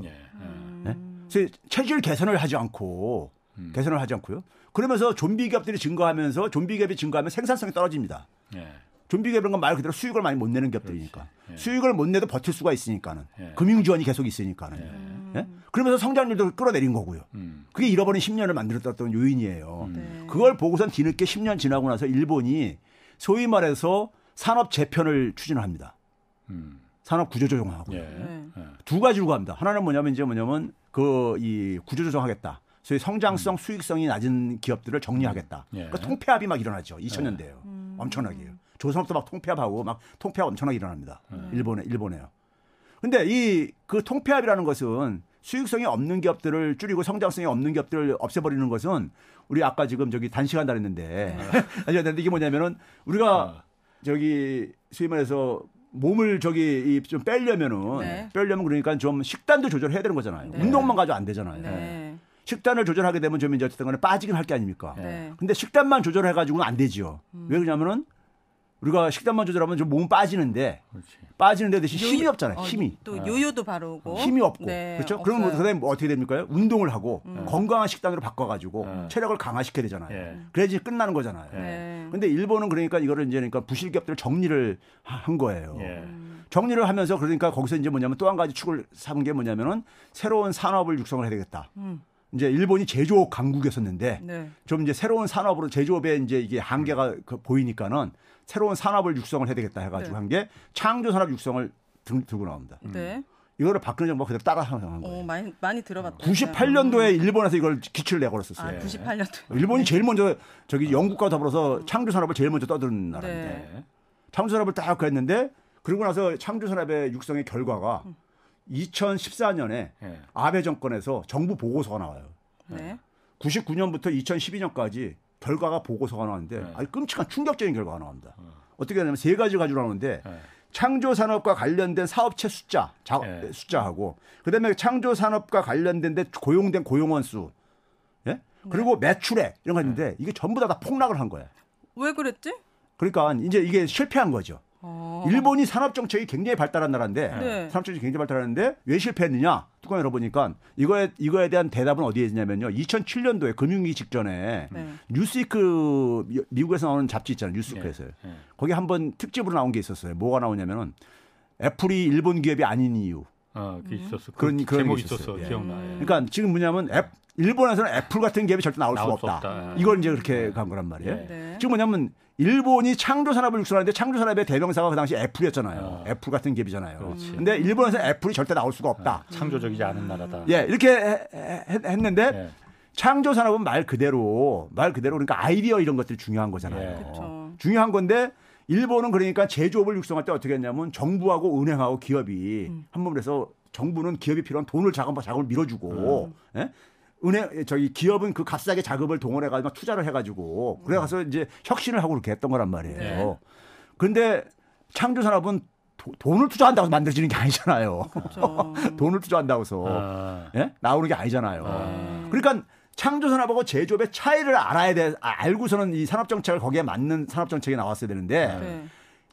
네? 그래서 체질 개선을 하지 않고 음. 개선을 하지 않고요. 그러면서 좀비 기업들이 증가하면서 좀비 기업이 증가하면 생산성이 떨어집니다. 예. 좀비 기업은 건 말 그대로 수익을 많이 못 내는 기업들이니까 예. 수익을 못 내도 버틸 수가 있으니까는 예. 금융 지원이 계속 있으니까는 예? 그러면서 성장률도 끌어내린 거고요. 음. 그게 잃어버린 10년을 만들었던 요인이에요. 네. 그걸 보고선 뒤늦게 10년 지나고 나서 일본이 소위 말해서 산업 재편을 추진을 합니다. 음. 산업 구조 조정하고 예. 네. 예. 두 가지로 갑니다. 하나는 뭐냐면 이제 뭐냐면 그 이 구조 조정하겠다. 소위 성장성, 수익성이 낮은 기업들을 정리하겠다. 예. 그러니까 통폐합이 막 일어나죠. 2000년대요. 엄청나게요. 조선업도 막 통폐합하고 막 통폐합 엄청나게 일어납니다. 일본에 일본에요. 근데 이 그 통폐합이라는 것은 수익성이 없는 기업들을 줄이고 성장성이 없는 기업들을 없애버리는 것은 우리 아까 지금 저기 단시간 다녔는데 아니 근데 이게 뭐냐면은 우리가 어. 저기 소위 말해서 몸을 저기 이좀 빼려면은 네. 빼려면 그러니까 좀 식단도 조절해야 되는 거잖아요. 네. 운동만 가지고 안 되잖아요. 네. 식단을 조절하게 되면 좀 이제 어쨌든 간에 빠지긴 할 게 아닙니까? 네. 근데 식단만 조절해 가지고는 안 되지요. 왜 그러냐면은 우리가 식단만 조절하면 좀 몸 빠지는데 그렇지. 빠지는데 대신 힘이 요요- 없잖아요. 어, 힘이. 또 요요도 바르고 힘이 없고 네, 그렇죠. 그럼. 음. 그다음에 뭐 어떻게 됩니까? 운동을 하고 건강한 식단으로 바꿔가지고 네. 체력을 강화시켜야 되잖아요. 예. 그래야지 끝나는 거잖아요. 네. 근데 일본은 그러니까 이거를 이제 그러니까 부실 기업들을 정리를 하- 한 거예요. 예. 정리를 하면서 그러니까 거기서 이제 뭐냐면 또 한 가지 축을 삼은 게 뭐냐면은 새로운 산업을 육성을 해야 되겠다. 음. 이제 일본이 제조업 강국이었었는데 네. 좀 이제 새로운 산업으로 제조업에 이제 이게 한계가 그 보이니까는 새로운 산업을 육성을 해야 되겠다 해가지고 네. 한게 창조 산업 육성을 들, 들고 나옵니다. 네. 이거를 박근혜 정부가 그대로 따라 한 거예요. 어, 많이 많이 들어봤다. 98년도에 일본에서 이걸 기치를 내걸었었어요. 아, 98년도. 일본이 제일 먼저 저기 영국과 더불어서 창조 산업을 제일 먼저 떠드는 나라입니다. 네. 예. 창조 산업을 딱 했는데 그러고 나서 창조 산업의 육성의 결과가 2014년에 예. 아베 정권에서 정부 보고서가 나와요. 네. 99년부터 2012년까지 결과가 보고서가 나왔는데 네. 아주 끔찍한 충격적인 결과가 나옵니다. 어떻게 하냐면 세 가지 가지고 나오는데 예. 창조 산업과 관련된 사업체 숫자, 자, 네. 숫자하고 그다음에 창조 산업과 관련된 데 고용된 고용원 수, 예? 그리고 매출액 이런 거 있는데 이게 전부 다, 다 폭락을 한 거예요. 왜 그랬지? 그러니까 이제 이게 실패한 거죠. 어. 일본이 산업 정책이 굉장히 발달한 나라인데 네. 산업 정책이 굉장히 발달하는데 왜 실패했느냐? 뚜껑 열어보니까 이거에 이거에 대한 대답은 어디에 있냐면요. 2007년도에 금융위기 직전에 네. 뉴스위크 미- 미국에서 나오는 잡지 있잖아요. 뉴스위크에서요. 예. 거기 한번 특집으로 나온 게 있었어요. 뭐가 나오냐면은 애플이 일본 기업이 아닌 이유. 어, 그 있었어. 그 그런- 그런 제목. 있었어. 예. 기억나. 예. 그러니까 지금 뭐냐면 애, 일본에서는 애플 같은 기업이 절대 나올, 나올 수가 수 없다. 없다. 이걸 이제 그렇게 간 거란 말이에요. 예. 네. 지금 뭐냐면 일본이 창조 산업을 육성하는데 창조 산업의 대명사가 그 당시 애플이었잖아요. 어. 애플 같은 기업이잖아요. 그렇지. 근데 일본에서 애플이 절대 나올 수가 없다. 창조적이지 않은 나라다. 예, 이렇게 해- 해- 했는데 예. 창조 산업은 말 그대로 말 그대로 그러니까 아이디어 이런 것들이 중요한 거잖아요. 예. 중요한 건데 일본은 그러니까 제조업을 육성할 때 어떻게 했냐면 정부하고 은행하고 기업이 한몸을 해서 정부는 기업이 필요한 돈을 자금 자금을 밀어주고 예? 은행 저기 기업은 그 값싸게 자금을 동원해 가지고 투자를 해 가지고 그래 가서 이제 혁신을 하고 그렇게 했던 거란 말이에요. 네. 근데 창조 산업은 도- 돈을 투자한다고 만들어지는 게 아니잖아요. 그렇죠. 돈을 투자한다고 해서 아, 예? 나오는 게 아니잖아요. 네. 그러니까 창조 산업하고 제조업의 차이를 알아야 돼. 아, 알고서는 이 산업 정책을 거기에 맞는 산업 정책이 나왔어야 되는데 네.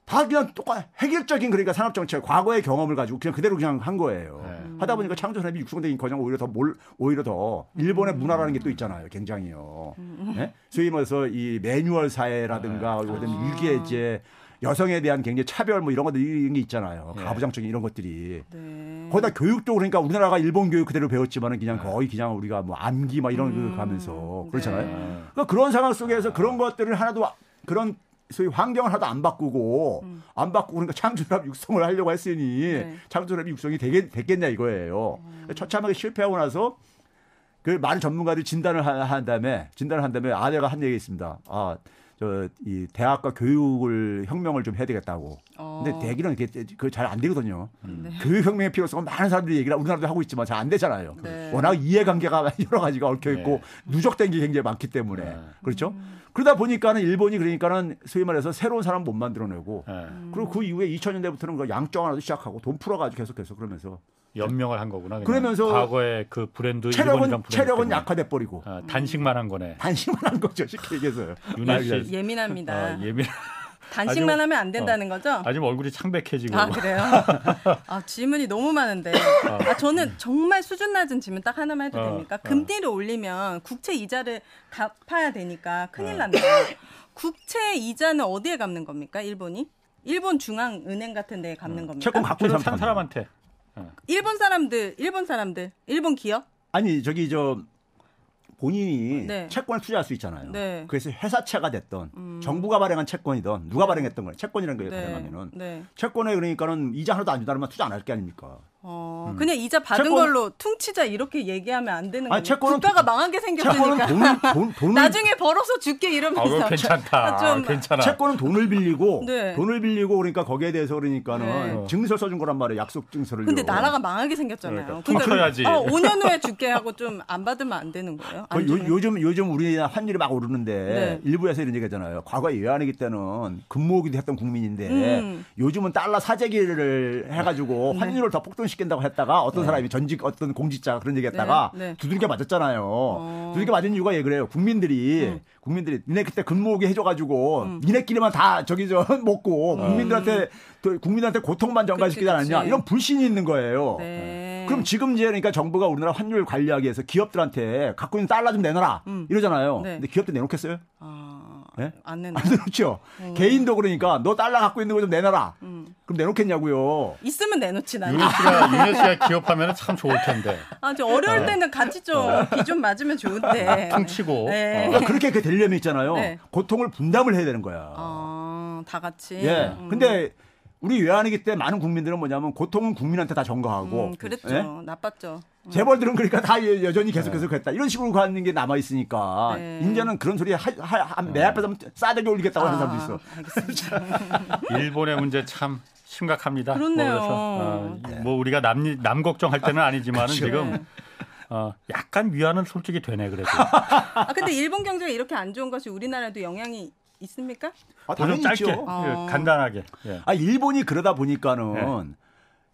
다 그냥 똑같 획일적인 그러니까 산업 정책 과거의 경험을 가지고 그냥 그대로 그냥 한 거예요. 네. 하다 보니까 창조 산업이 육성되긴 거정 오히려 더 몰, 오히려 더 일본의 문화라는 게 또 있잖아요. 굉장히요. 네? 소위 말해서 이 매뉴얼 사회라든가 네. 어떤 유기해제 여성에 대한 굉장히 차별 뭐 이런 것들 이런 게 있잖아요. 네. 가부장적인 이런 것들이. 네. 거기다 교육도 그러니까 우리나라가 일본 교육 그대로 배웠지만은 그냥 거의 그냥 우리가 뭐 암기 막 이런 거 가면서 그렇잖아요. 네. 그러니까 그런 상황 속에서 그런 것들을 하나도 아- 그런 소위 환경을 하나도 안 바꾸고 안 바꾸고 그러니까 창조산업 육성을 하려고 했으니 네. 창조산업 육성이 되겠, 됐겠냐 이거예요. 처참하게 실패하고 나서 그 많은 전문가들이 진단을 하- 한 다음에 진단을 한 다음에 아내가 한 얘기 있습니다. 아, 저이 대학과 교육을 혁명을 좀 해야 되겠다고. 어. 근데 대기는 그잘 안 되거든요. 네. 교육 혁명의 필요성은 많은 사람들이 얘기를 우리나라도 하고 있지만 잘 안 되잖아요. 네. 워낙 이해관계가 여러 가지가 얽혀 있고 네. 누적된 게 굉장히 많기 때문에 네. 그렇죠. 그러다 보니까는 일본이 그러니까는 소위 말해서 새로운 사람 못 만들어내고 예. 그리고 그 이후에 2000년대부터는 그 양적 하나도 시작하고 돈 풀어가지고 계속해서 그러면서 연명을 한 거구나. 그냥. 그러면서 과거의 그 브랜드 체력은 체력은. 약화돼 버리고 아, 단식만 한 거네. 단심만 한 거죠 쉽게 얘기해서요. 윤혜 씨. 예민합니다. 아, 예민. 단식만 아주- 하면 안 된다는 거죠? 아주 얼굴이 창백해지고. 아 그래요? 아 질문이 너무 많은데 아 저는 정말 수준 낮은 질문 딱 하나만 해도 어, 됩니까? 어. 금리를 올리면 국채 이자를 갚아야 되니까 큰일 어. 난다. 국채 이자는 어디에 갚는 겁니까? 일본이? 일본 중앙은행 같은 데에 갚는 겁니까? 채권 갖고 있는 사람한테. 일본 사람들, 일본 사람들, 일본 기업? 아니 저기 저 본인이 네. 채권을 투자할 수 있잖아요. 네. 음. 그래서 회사채가 됐던 정부가 발행한 채권이든 누가 발행했던 거예요. 채권이라는 거예요. 발행하면은 네. 채권에 그러니까는 이자 하나도 안 준다면 투자 안 할 게 아닙니까? 어, 그냥 이자 받은 채권- 걸로 퉁치자 이렇게 얘기하면 안 되는 거예요. 아니, 채권은 국가가 돈- 망하게 채권은 생겼으니까. 돈을 돈, 돈을 나중에 벌어서 줄게 아, 이러면서 그거 괜찮다. 좀 괜찮아. 채권은 돈을 빌리고 네. 돈을 빌리고 그러니까 거기에 대해서 그러니까는 네. 증서를 써준 거란 말이에요. 약속 증서를. 근데 나라가 망하게 생겼잖아요. 그러니까 퉁쳐야지. 어, 5년 후에 줄게 하고 좀 안 받으면 안 되는 거예요? 안그 요, 주면? 요즘 요즘 우리나라 환율이 막 오르는데 네. 일부에서 이런 얘기하잖아요. 과거에 외환위기 때는 근무오기도 했던 국민인데 음. 요즘은 달러 사재기를 해가지고 네. 환율을 더 폭등시 킨다고 했다가 어떤 사람이 전직 어떤 공직자 그런 얘기했다가 네, 네. 두들겨 맞았잖아요. 어. 두들겨 맞은 이유가 왜 그래요? 국민들이 음. 국민들이 니네 그때 근무오기 해줘가지고 니네끼리만 다 저기 저 먹고 국민들한테 또 국민들한테 고통만 전가시키지 음. 않았냐. 이런 불신이 있는 거예요. 네. 그럼 지금 이제 그러니까 정부가 우리나라 환율 관리하기 위해서 기업들한테 갖고 있는 달러 좀 내놔라 이러잖아요. 네. 근데 기업들 내놓겠어요? 아, 네? 안 내는 안 내놓죠. 개인도 그러니까 너 달러 갖고 있는 거 좀 내놔라. 그럼 내놓겠냐고요. 있으면 내놓지 나는. 윤혜 씨가 윤혜 씨가 기업하면 참 좋을 텐데. 아, 저 어려울 때는 같이 좀비좀 맞으면 좋은데. 퉁치고. 네. 그러니까 그렇게 그 되려면 있잖아요. 네. 고통을 분담을 해야 되는 거야. 아, 다 같이. 예. 음. 근데 우리 외환위기 때 많은 국민들은 뭐냐면 고통은 국민한테 다 전가하고 음, 그랬죠. 예? 나빴죠. 음. 재벌들은 그러니까 다 여- 여전히 계속해서 그랬다. 이런 식으로 가는 게 남아 있으니까 네. 이제는 그런 소리 하, 하, 하- 내 앞에서 싸대기 올리겠다고 하는 사람도 있어. 아. 일본의 문제 참 심각합니다. 그렇네요. 뭐, 그래서, 어, 뭐 우리가 남, 남 걱정할 때는 아니지만 그렇죠. 지금 어, 약간 위안은 솔직히 되네 그래도. 아, 근데 일본 경제가 이렇게 안 좋은 것이 우리나라에도 영향이 있습니까? 아, 좀 당연히 짧게 있죠. 어. 예, 간단하게. 예. 아, 일본이 그러다 보니까는 네.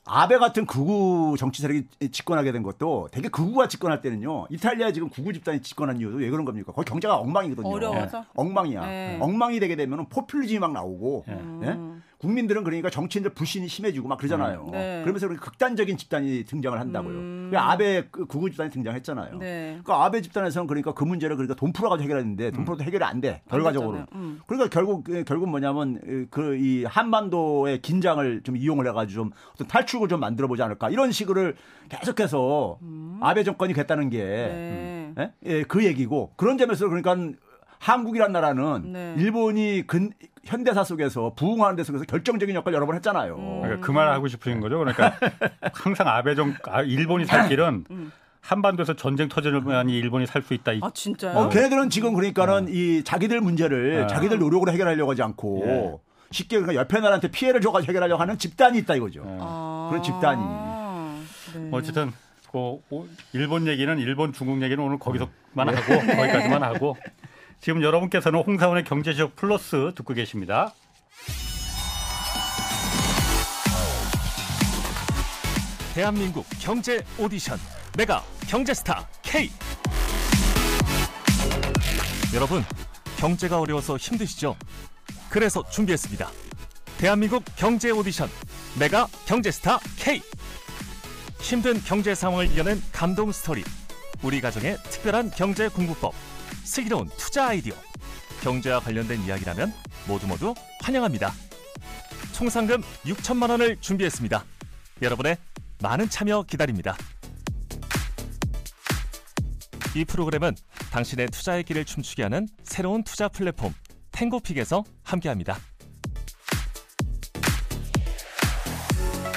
아베 같은 극우 정치 세력이 집권하게 된 것도 되게 극우가 집권할 때는요. 이탈리아 지금 극우 집단이 집권한 이유도 왜 그런 겁니까? 거기 경제가 엉망이거든요. 어려워서? 엉망이야. 네. 엉망이 되게 되면 포퓰리즘이 막 나오고 네. 예? 국민들은 그러니까 정치인들 불신이 심해지고 막 그러잖아요. 네. 그러면서 그렇게 극단적인 집단이 등장을 한다고요. 음. 왜 아베 그 극우 집단이 등장했잖아요. 네. 그러니까 아베 집단에서는 그러니까 그 문제를 그러니까 돈 풀어가지고 해결했는데 돈 풀어도 해결이 안 돼. 안 결과적으로. 음. 그러니까 결국 그, 결국 뭐냐면 그 이 한반도의 긴장을 좀 이용을 해가지고 좀 어떤 탈출을 좀 만들어 보지 않을까 이런 식으로 계속해서 아베 정권이 됐다는 게 네. 예? 예, 그 얘기고 그런 점에서 그러니까 한국이란 나라는 네. 일본이 근 현대사 속에서 부흥하는 데 속에서 결정적인 역할을 여러 번 했잖아요. 그러니까 그 말을 하고 싶으신 거죠. 그러니까 항상 아베정 아, 일본이 살 길은 한반도에서 전쟁 터지면이 일본이 살 수 있다. 이- 아, 진짜요? 어, 걔네들은 지금 그러니까는 이 자기들 문제를 네. 자기들 노력으로 해결하려고 하지 않고 예. 쉽게 그러니까 옆에 나라한테 피해를 줘가지고 해결하려고 하는 집단이 있다 이거죠. 아. 그런 집단이. 네. 어쨌든 그 오- 일본 얘기는 일본 중국 얘기는 오늘 거기서만 하고 거기까지만 하고 지금 여러분께서는 홍사원의 경제쇼 플러스 듣고 계십니다. 대한민국 경제 오디션 메가 경제스타 K 여러분 경제가 어려워서 힘드시죠? 그래서 준비했습니다. 대한민국 경제 오디션 메가 경제스타 K 힘든 경제 상황을 이겨낸 감동 스토리 우리 가정의 특별한 경제 공부법 슬기로운 투자 아이디어 경제와 관련된 이야기라면 모두 모두 환영합니다. 총 상금 6천만 원을 준비했습니다. 여러분의 많은 참여 기다립니다. 이 프로그램은 당신의 투자의 길을 춤추게 하는 새로운 투자 플랫폼 탱고픽에서 함께합니다.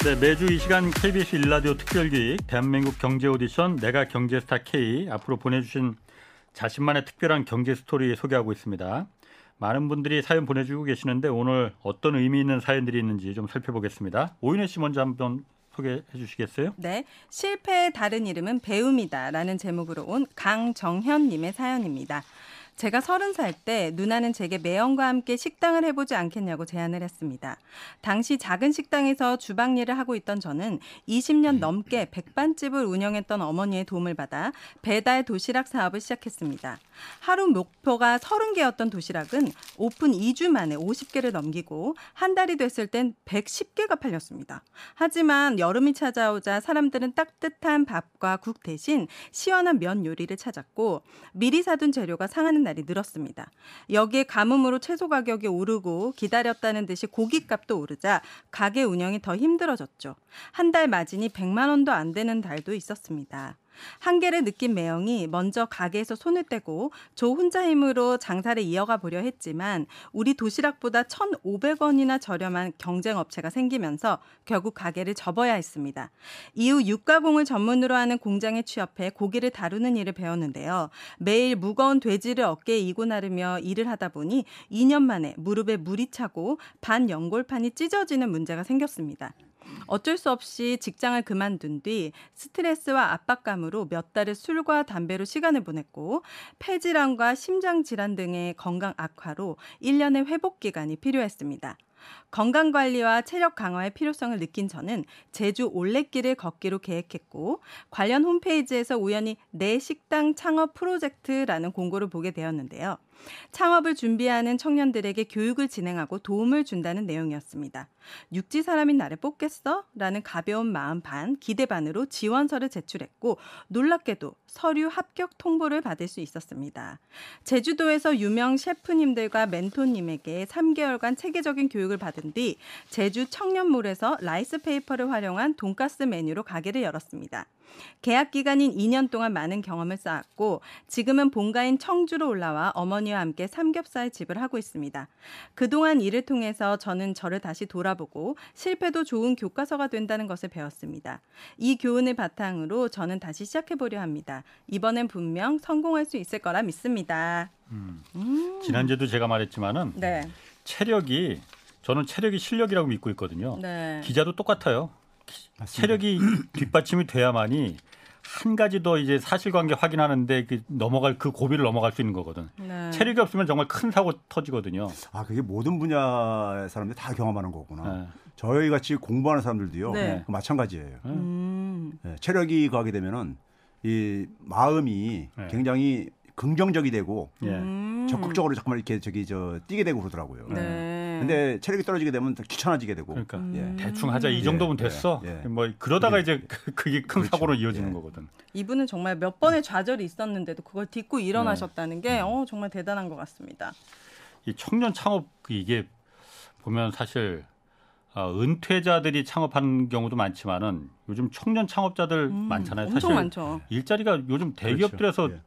네, 매주 이 시간 KBS 일라디오 특별기획 대한민국 경제 오디션 내가 경제스타 K 앞으로 보내주신 자신만의 특별한 경제 스토리 소개하고 있습니다. 많은 분들이 사연 보내주고 계시는데 오늘 어떤 의미 있는 사연들이 있는지 좀 살펴보겠습니다. 오윤혜 씨 먼저 한번 소개해 주시겠어요? 네. 실패의 다른 이름은 배움이다라는 제목으로 온 강정현 님의 사연입니다. 제가 서른 살 때 누나는 제게 매형과 함께 식당을 해보지 않겠냐고 제안을 했습니다. 당시 작은 식당에서 주방 일을 하고 있던 저는 20년 넘게 백반집을 운영했던 어머니의 도움을 받아 배달 도시락 사업을 시작했습니다. 하루 목표가 30개였던 도시락은 오픈 2주 만에 50개를 넘기고 한 달이 됐을 땐 110개가 팔렸습니다. 하지만 여름이 찾아오자 사람들은 따뜻한 밥과 국 대신 시원한 면 요리를 찾았고 미리 사둔 재료가 상하는 날이 늘었습니다. 여기에 가뭄으로 채소 가격이 오르고 기다렸다는 듯이 고깃값도 오르자 가게 운영이 더 힘들어졌죠. 한 달 마진이 100만 원도 안 되는 달도 있었습니다. 한계를 느낀 매형이 먼저 가게에서 손을 떼고 조 혼자 힘으로 장사를 이어가 보려 했지만 우리 도시락보다 1,500원이나 저렴한 경쟁 업체가 생기면서 결국 가게를 접어야 했습니다. 이후 육가공을 전문으로 하는 공장에 취업해 고기를 다루는 일을 배웠는데요. 매일 무거운 돼지를 어깨에 이고 나르며 일을 하다 보니 2년 만에 무릎에 물이 차고 반 연골판이 찢어지는 문제가 생겼습니다. 어쩔 수 없이 직장을 그만둔 뒤 스트레스와 압박감으로 몇 달을 술과 담배로 시간을 보냈고 폐질환과 심장 질환 등의 건강 악화로 1년의 회복 기간이 필요했습니다. 건강 관리와 체력 강화의 필요성을 느낀 저는 제주 올레길을 걷기로 계획했고 관련 홈페이지에서 우연히 내 식당 창업 프로젝트라는 공고를 보게 되었는데요. 창업을 준비하는 청년들에게 교육을 진행하고 도움을 준다는 내용이었습니다. 육지 사람인 나를 뽑겠어? 라는 가벼운 마음 반, 기대 반으로 지원서를 제출했고 놀랍게도 서류 합격 통보를 받을 수 있었습니다. 제주도에서 유명 셰프님들과 멘토님에게 3개월간 체계적인 교육을 받은 뒤 제주 청년몰에서 라이스 페이퍼를 활용한 돈가스 메뉴로 가게를 열었습니다. 계약 기간인 2년 동안 많은 경험을 쌓았고 지금은 본가인 청주로 올라와 어머니와 함께 삼겹살 집을 하고 있습니다. 그동안 일을 통해서 저는 저를 다시 돌아보고 실패도 좋은 교과서가 된다는 것을 배웠습니다. 이 교훈을 바탕으로 저는 다시 시작해 보려 합니다. 이번엔 분명 성공할 수 있을 거라 믿습니다. 음. 지난주에도 제가 말했지만은 네. 체력이 저는 체력이 실력이라고 믿고 있거든요. 네. 기자도 똑같아요. 맞습니다. 체력이 뒷받침이 돼야만이 한 가지 더 이제 사실관계 확인하는데 그 넘어갈 그 고비를 넘어갈 수 있는 거거든. 네. 체력이 없으면 정말 큰 사고 터지거든요. 아 그게 모든 분야의 사람들이 다 경험하는 거구나. 네. 저희 같이 공부하는 사람들도요. 네. 그 마찬가지예요. 음. 네, 체력이 가게 되면은 이 마음이 네. 굉장히 긍정적이 되고 예. 음. 적극적으로 정말 이렇게 저기 저 뛰게 되고 그러더라고요. 네. 근데 체력이 떨어지게 되면 더 귀찮아지게 되고. 그러니까 음. 대충 하자 이 정도면 예, 됐어. 예, 예. 뭐 그러다가 예. 이제 그- 그게 큰 그렇죠. 사고로 이어지는 예. 거거든. 이분은 정말 몇 번의 좌절이 있었는데도 그걸 딛고 일어나셨다는 게 네. 어, 정말 대단한 것 같습니다. 이 청년 창업 이게 보면 사실 어, 은퇴자들이 창업하는 경우도 많지만은 요즘 청년 창업자들 음, 많잖아요. 엄청 사실 많죠. 일자리가 요즘 대기업들에서 그렇죠.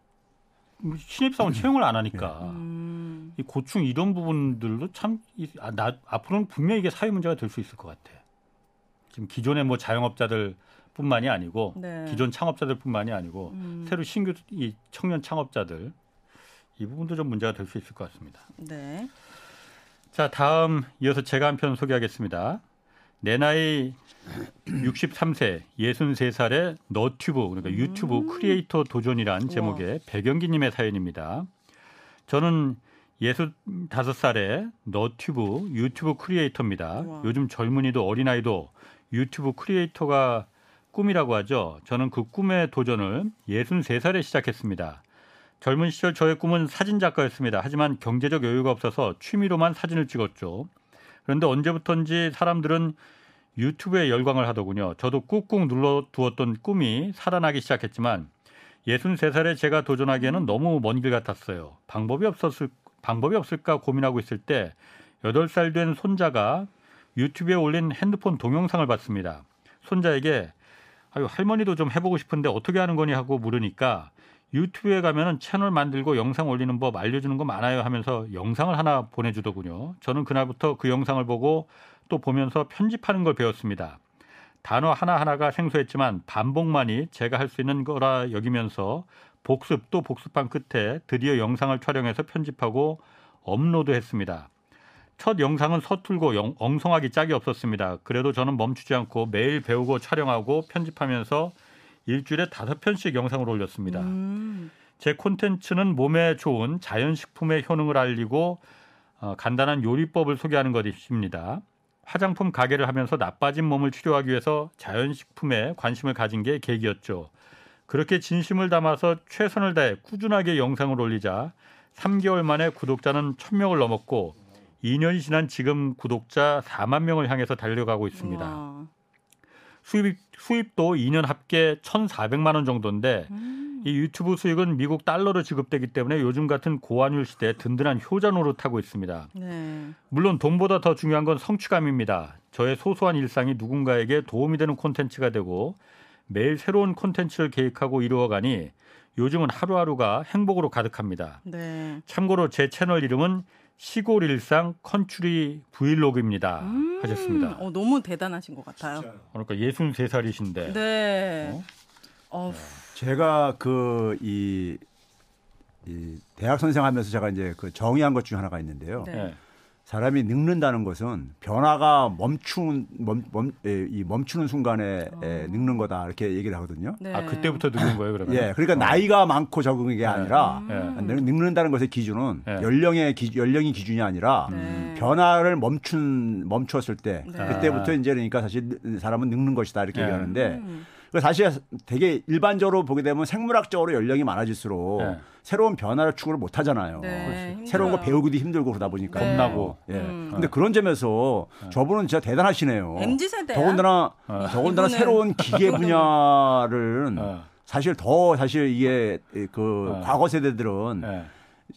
신입사원 채용을 안 하니까 음. 이 고충 이런 부분들도 참 이- 아, 나, 앞으로는 분명히 이게 사회 문제가 될 수 있을 것 같아. 지금 기존의 뭐 자영업자들뿐만이 아니고 네. 기존 창업자들뿐만이 아니고 음. 새로 신규 이 청년 창업자들 이 부분도 좀 문제가 될 수 있을 것 같습니다. 네. 자, 다음 이어서 제가 한 편 소개하겠습니다. 내 나이 63세, 63살의 너튜브, 그러니까 유튜브 크리에이터 도전이란 제목의 백영기님의 사연입니다. 저는 65살의 너튜브 유튜브 크리에이터입니다. 우와. 요즘 젊은이도 어린아이도 유튜브 크리에이터가 꿈이라고 하죠. 저는 그 꿈의 도전을 63살에 시작했습니다. 젊은 시절 저의 꿈은 사진 작가였습니다. 하지만 경제적 여유가 없어서 취미로만 사진을 찍었죠. 그런데 언제부턴지 사람들은 유튜브에 열광을 하더군요. 저도 꾹꾹 눌러 두었던 꿈이 살아나기 시작했지만 63살에 제가 도전하기에는 너무 먼 길 같았어요. 방법이 없었을 방법이 없을까 고민하고 있을 때 8살 된 손자가 유튜브에 올린 핸드폰 동영상을 봤습니다. 손자에게 아유 할머니도 좀 해보고 싶은데 어떻게 하는 거니 하고 물으니까 유튜브에 가면은 채널 만들고 영상 올리는 법 알려주는 거 많아요 하면서 영상을 하나 보내주더군요. 저는 그날부터 그 영상을 보고 또 보면서 편집하는 걸 배웠습니다. 단어 하나하나가 생소했지만 반복만이 제가 할 수 있는 거라 여기면서 복습 또 복습한 끝에 드디어 영상을 촬영해서 편집하고 업로드했습니다. 첫 영상은 서툴고 영- 엉성하기 짝이 없었습니다. 그래도 저는 멈추지 않고 매일 배우고 촬영하고 편집하면서 일주일에 다섯 편씩 영상을 올렸습니다. 음. 제 콘텐츠는 몸에 좋은 자연식품의 효능을 알리고 어, 간단한 요리법을 소개하는 것입니다. 화장품 가게를 하면서 나빠진 몸을 치료하기 위해서 자연식품에 관심을 가진 게 계기였죠. 그렇게 진심을 담아서 최선을 다해 꾸준하게 영상을 올리자 3개월 만에 구독자는 1000명을 넘었고 2년이 지난 지금 구독자 4만 명을 향해서 달려가고 있습니다. 우와. 수입, 수입도 2년 합계 1,400만 원 정도인데 음. 이 유튜브 수익은 미국 달러로 지급되기 때문에 요즘 같은 고환율 시대에 든든한 효자 노릇하고 있습니다. 네. 물론 돈보다 더 중요한 건 성취감입니다. 저의 소소한 일상이 누군가에게 도움이 되는 콘텐츠가 되고 매일 새로운 콘텐츠를 계획하고 이루어가니 요즘은 하루하루가 행복으로 가득합니다. 네. 참고로 제 채널 이름은 시골 일상 컨츄리 브이로그입니다. 음, 하셨습니다. 어, 너무 대단하신 것 같아요. 그러니까 63살이신데 네. 어? 어, 제가 그 이 이 대학 선생 하면서 제가 이제 그 정의한 것 중에 하나가 있는데요. 네. 예. 사람이 늙는다는 것은 변화가 멈추는 멈, 멈, 에, 이 멈추는 순간에 에, 늙는 거다 이렇게 얘기를 하거든요. 네. 아 그때부터 늙은 거예요, 그러면? 예, 그러니까 나이가 많고 적은 게 아니라 예. 늙- 늙는다는 것의 기준은 예. 연령의 기, 연령이 기준이 아니라 네. 변화를 멈춘 멈추었을 때 네. 그때부터 이제 그러니까 사실 사람은 늙는 것이다 이렇게 예. 얘기하는데 음. 그 사실 되게 일반적으로 보게 되면 생물학적으로 연령이 많아질수록 네. 새로운 변화를 추구를 못 하잖아요. 네, 힘들어요. 새로운 거 배우기도 힘들고 그러다 보니까. 네. 겁나고. 예. 음. 근데 그런 점에서 저분은 진짜 대단하시네요. MZ 세대야. 더군다나 어. 더군다나 새로운 기계 분야를 어. 사실 더 사실 이게 그 어. 과거 세대들은 예.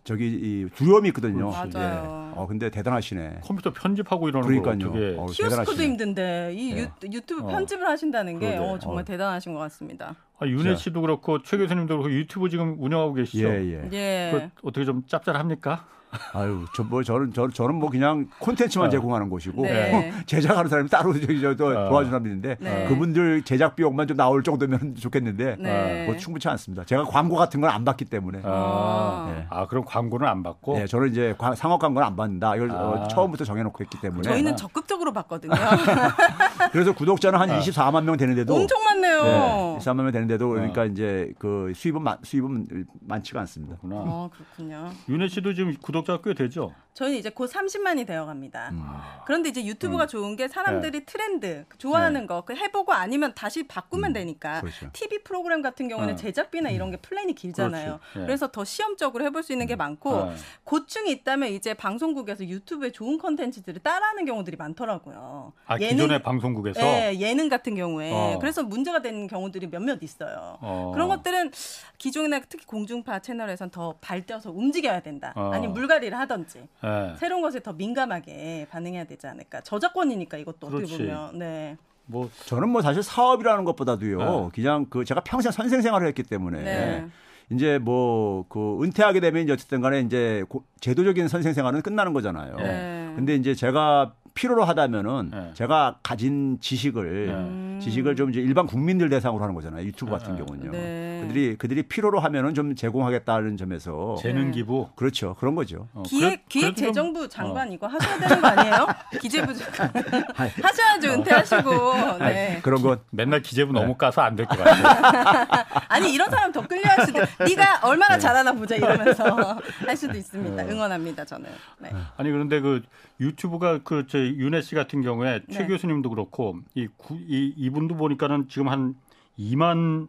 저기 이 두려움이 있거든요. 맞아요. 예. 어 근데 대단하시네. 컴퓨터 편집하고 이러는 그러니까요. 거 어떻게 어, 키오스크도. 힘든데 이 예. 유, 유튜브 어. 편집을 하신다는 게. 어, 정말 어. 대단하신 것 같습니다. 아, 윤혜 씨도 그렇고 최 교수님도 그렇고 유튜브 지금 운영하고 계시죠? 예, 예. 예. 그 어떻게 좀 짭짤합니까? 아유, 저 뭐 저는 저, 저는 뭐 그냥 콘텐츠만 어. 제공하는 곳이고 네. 제작하는 사람이 따로 저기 저또 어. 도와주는 사람이 있는데 네. 그분들 제작 비용만 좀 나올 정도면 좋겠는데 네. 뭐 충분치 않습니다. 제가 광고 같은 건 안 받기 때문에. 아, 예. 아, 그럼 광고는 안 받고 네, 저는 이제 과- 상업 광고는 안 받는다. 이걸 아. 어, 처음부터 정해놓고 했기 때문에. 저희는 적극적으로 봤거든요. 그래서 구독자는 한 24만 명 되는데도 엄청 많네요. 네, 24만 명 되는데도 어. 그러니까 이제 그 수입은 마- 수입은 많지가 않습니다. 그렇구나. 어, 그렇군요. 윤혜 씨도 지금 구독 자가 꽤 되죠? 저희는 이제 곧 30만이 되어 갑니다. 음. 그런데 이제 유튜브가 좋은 게 사람들이 트렌드 좋아하는 거그 해보고 아니면 다시 바꾸면 되니까 그렇죠. TV 프로그램 같은 경우는 어. 제작비나 이런 게 플랜이 길잖아요. 그렇지. 예. 그래서 더 시험적으로 해볼 수 있는 게 많고 어. 고충이 있다면 이제 방송국에서 유튜브에 좋은 컨텐츠들을 따라하는 경우들이 많더라고요. 아, 기존의 방송국에서 예, 예능 같은 경우에 어. 그래서 문제가 되는 경우들이 몇몇 있어요. 어. 그런 것들은 기존이나 특히 공중파 채널에선 더 발뎌서 움직여야 된다. 어. 아니면 물갈이를 하든지 예. 새로운 것에 더 민감하게 반응해야 되지 않을까. 저작권이니까 이것도 어떻게 그렇지. 보면 네. 뭐 저는 뭐 사실 사업이라는 것보다도요. 네. 그냥 그 제가 평생 선생 생활을 했기 때문에 네. 이제 뭐 그 은퇴하게 되면 이제 어쨌든 간에 이제 고- 제도적인 선생 생활은 끝나는 거잖아요. 네. 근데 이제 제가 필요로 하다면은 네. 제가 가진 지식을 네. 지식을 좀 이제 일반 국민들 대상으로 하는 거잖아요. 유튜브 같은 경우는요. 네. 그들이 그들이 필요로 하면은 좀 제공하겠다는 점에서 재능 네. 기부 그렇죠. 그런 거죠. 어, 기획 그래도 좀- 기획 재정부 장관 이거 하셔야 되는 거 아니에요? 기재부 장관 하셔야죠 은퇴하시고 네. 그런 것 맨날 기재부 네. 너무 까서 안 될 것 같아요. 아니 이런 사람 더 끌려할 수도 네가 얼마나 잘하나 보자 이러면서 할 수도 있습니다 응원합니다 저는 네. 아니 그런데 그 유튜브가 그저 윤혜 씨 같은 경우에 최 네. 교수님도 그렇고 이, 구, 이 이분도 보니까는 지금 한 2만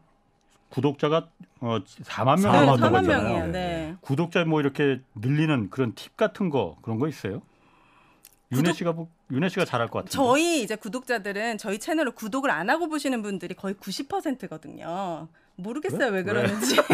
구독자가 어 4만 명 네, 넘었다고 4만 하잖아요. 네. 네. 구독자 뭐 이렇게 늘리는 그런 팁 같은 거 그런 거 있어요? 윤혜 구독- 씨가 뭐- 윤혜 씨가 잘할 것 같은데. 저희 이제 구독자들은 저희 채널을 구독을 안 하고 보시는 분들이 거의 90%거든요. 모르겠어요 왜 그러는지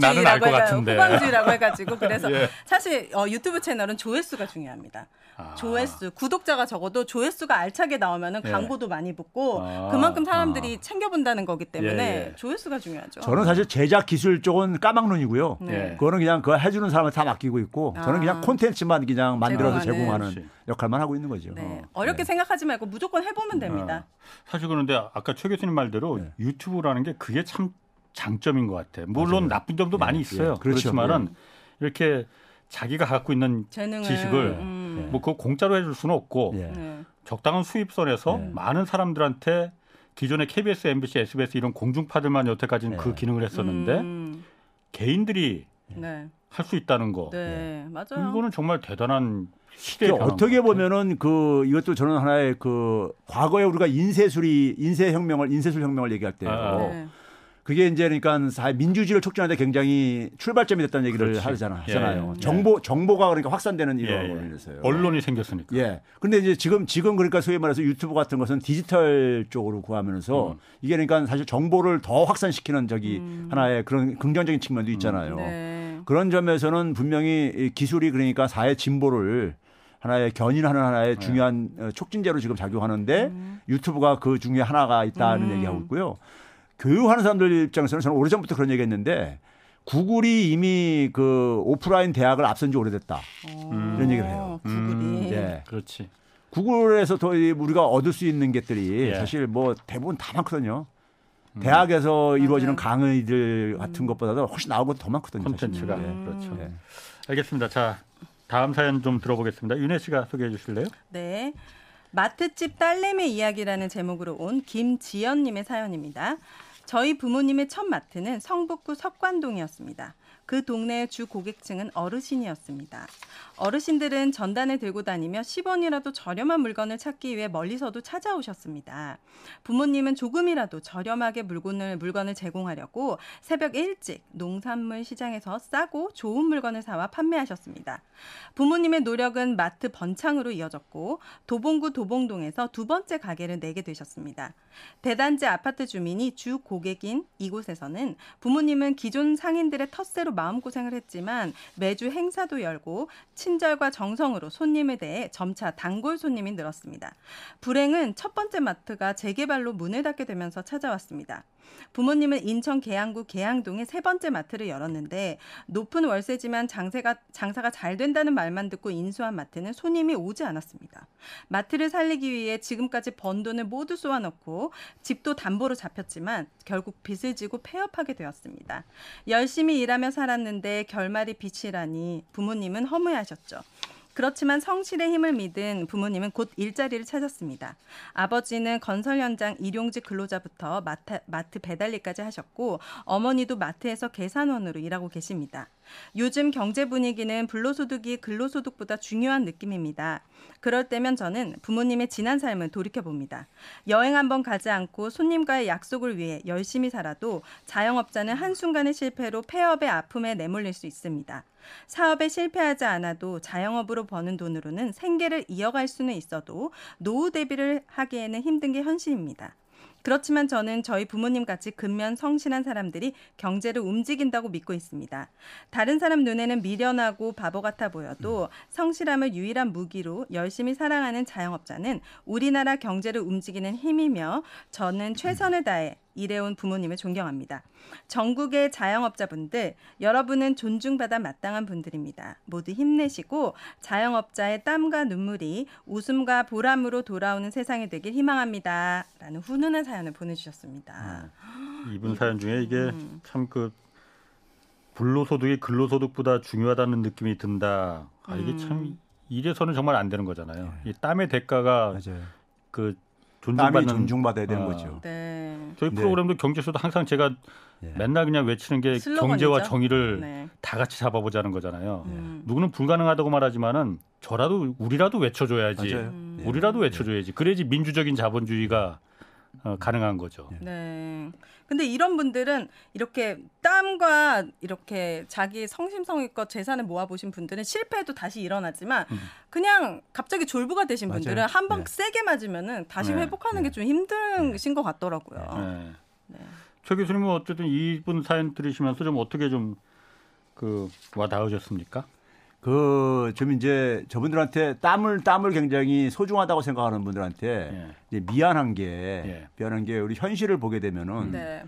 나는 알 후방주의라고 것 해가 같은데. 후방주의라고 해가지고 그래서 예. 사실 어, 유튜브 채널은 조회수가 중요합니다. 아. 조회수 구독자가 적어도 조회수가 알차게 나오면은 예. 광고도 많이 붙고 아. 그만큼 사람들이 챙겨본다는 거기 때문에 예, 예. 조회수가 중요하죠. 저는 사실 제작 기술 쪽은 까막눈이고요. 네. 예. 그거는 그냥 그거 해주는 사람을 다 맡기고 있고 저는 그냥 아. 콘텐츠만 그냥 만들어서 제공하는. 역할만 하고 있는 거죠. 네. 어. 어렵게 네. 생각하지 말고 무조건 해보면 됩니다. 사실 그런데 아까 최 교수님 말대로 네. 유튜브라는 게 그게 참 장점인 것 같아. 물론 맞아요. 나쁜 점도 예, 많이 예. 있어요. 그렇죠. 그렇지만은 이렇게 자기가 갖고 있는 재능을 지식을 음, 뭐 그거 공짜로 해줄 수는 없고 예. 네. 적당한 수입선에서 네. 많은 사람들한테 기존의 KBS, MBC, SBS 이런 공중파들만 여태까지는 네. 그 기능을 했었는데 음, 개인들이 네. 할 수 있다는 거. 네, 맞아요. 이거는 정말 대단한 변화인 어떻게. 보면은 그 이것도 저는 하나의 그 과거에 우리가 인쇄술이 인쇄혁명을 인쇄술 혁명을 얘기할 때요. 아, 네. 그게 이제 그러니까 사회 민주주의를 촉진하는데 굉장히 출발점이 됐다는 얘기를 그렇지. 하잖아, 예, 하잖아요. 예. 정보 정보가 그러니까 확산되는 예, 이론으로 예. 인해서요. 언론이 생겼으니까. 예. 근데 이제 지금 지금 그러니까 소위 말해서 유튜브 같은 것은 디지털 쪽으로 구하면서 음. 이게 그러니까 사실 정보를 더 확산시키는 저기 하나의 그런 긍정적인 측면도 있잖아요. 네. 그런 점에서는 분명히 이 기술이 그러니까 사회 진보를 하나의 견인하는 하나의 네. 중요한 어, 촉진제로 지금 작용하는데 음. 유튜브가 그 중에 하나가 있다는 음. 얘기하고 있고요. 교육하는 사람들 입장에서는 저는 오래전부터 그런 얘기 했는데 구글이 이미 그 오프라인 대학을 앞선 지 오래됐다. 어, 이런 얘기를 해요. 구글이. 음, 예. 그렇지. 구글에서 더 이- 우리가 얻을 수 있는 것들이 예. 사실 뭐 대부분 다 많거든요. 대학에서 이루어지는 맞아요. 강의들 같은 것보다도 훨씬 것도 더 많거든요. 콘텐츠가 음. 그렇죠. 예. 알겠습니다. 자 다음 사연 좀 들어보겠습니다. 윤혜 씨가 소개해 주실래요? 네. 마트집 딸내미 이야기라는 제목으로 온 김지연님의 사연입니다. 저희 부모님의 첫 마트는 성북구 석관동이었습니다. 그 동네의 주 고객층은 어르신이었습니다. 어르신들은 전단을 들고 다니며 10원이라도 저렴한 물건을 찾기 위해 멀리서도 찾아오셨습니다. 부모님은 조금이라도 저렴하게 물건을, 물건을 제공하려고 새벽 일찍 농산물 시장에서 싸고 좋은 물건을 사와 판매하셨습니다. 부모님의 노력은 마트 번창으로 이어졌고 도봉구 도봉동에서 두 번째 가게를 내게 되셨습니다. 대단지 아파트 주민이 주 고객인 이곳에서는 부모님은 기존 상인들의 텃세로 마음고생을 했지만 매주 행사도 열고 친절과 정성으로 손님에 대해 점차 단골 손님이 늘었습니다. 불행은 첫 번째 마트가 재개발로 문을 닫게 되면서 찾아왔습니다. 부모님은 인천 계양구 계양동에 세 번째 마트를 열었는데 높은 월세지만 장세가, 장사가 잘 된다는 말만 듣고 인수한 마트는 손님이 오지 않았습니다. 마트를 살리기 위해 지금까지 번 돈을 모두 쏘아넣고 집도 담보로 잡혔지만 결국 빚을 지고 폐업하게 되었습니다. 열심히 일하며 살았는데 결말이 빚이라니 부모님은 허무해하셨죠. 그렇지만 성실의 힘을 믿은 부모님은 곧 일자리를 찾았습니다. 아버지는 건설 현장 일용직 근로자부터 마트, 마트 배달일까지 하셨고 어머니도 마트에서 계산원으로 일하고 계십니다. 요즘 경제 분위기는 불로소득이 근로소득보다 중요한 느낌입니다. 그럴 때면 저는 부모님의 지난 삶을 돌이켜 봅니다. 여행 한번 가지 않고 손님과의 약속을 위해 열심히 살아도 자영업자는 한순간의 실패로 폐업의 아픔에 내몰릴 수 있습니다. 사업에 실패하지 않아도 자영업으로 버는 돈으로는 생계를 이어갈 수는 있어도 노후 대비를 하기에는 힘든 게 현실입니다. 그렇지만 저는 저희 부모님 같이 근면 성실한 사람들이 경제를 움직인다고 믿고 있습니다. 다른 사람 눈에는 미련하고 바보 같아 보여도 성실함을 유일한 무기로 열심히 사랑하는 자영업자는 우리나라 경제를 움직이는 힘이며 저는 최선을 다해 일해온 부모님을 존경합니다. 전국의 자영업자분들, 여러분은 존중받아 마땅한 분들입니다. 모두 힘내시고 자영업자의 땀과 눈물이 웃음과 보람으로 돌아오는 세상이 되길 희망합니다. 라는 훈훈한 사연을 보내주셨습니다. 이분 사연 중에 이게 음. 참그 불로소득이 근로소득보다 중요하다는 느낌이 든다. 아, 이게 음. 참 이래서는 정말 안 되는 거잖아요. 이 땀의 대가가 맞아요. 그 존중받는 존중받아야 되는 아. 거죠. 네. 저희 네. 프로그램도 경제쇼도 항상 제가 예. 맨날 그냥 외치는 게 슬로건이죠? 경제와 정의를 네. 다 같이 잡아보자는 거잖아요. 음. 누구는 불가능하다고 말하지만은 저라도 우리라도 외쳐줘야지. 맞아요. 음. 예. 우리라도 외쳐줘야지. 그래야지 민주적인 자본주의가 어, 가능한 거죠. 네. 근데 이런 분들은 이렇게 땀과 이렇게 자기 성심성의껏 재산을 모아보신 분들은 실패해도 다시 일어나지만 음. 그냥 갑자기 졸부가 되신 맞아요. 분들은 한방 네. 세게 맞으면 다시 네. 회복하는 게 좀 힘드신 것 같더라고요. 네. 네. 최 교수님은 어쨌든 이분 사연 들으시면서 좀 어떻게 좀 그 와닿으셨습니까? 그, 좀 이제 저분들한테 땀을, 땀을 굉장히 소중하다고 생각하는 분들한테 예. 이제 미안한 게, 예. 미안한 게 우리 현실을 보게 되면은 네.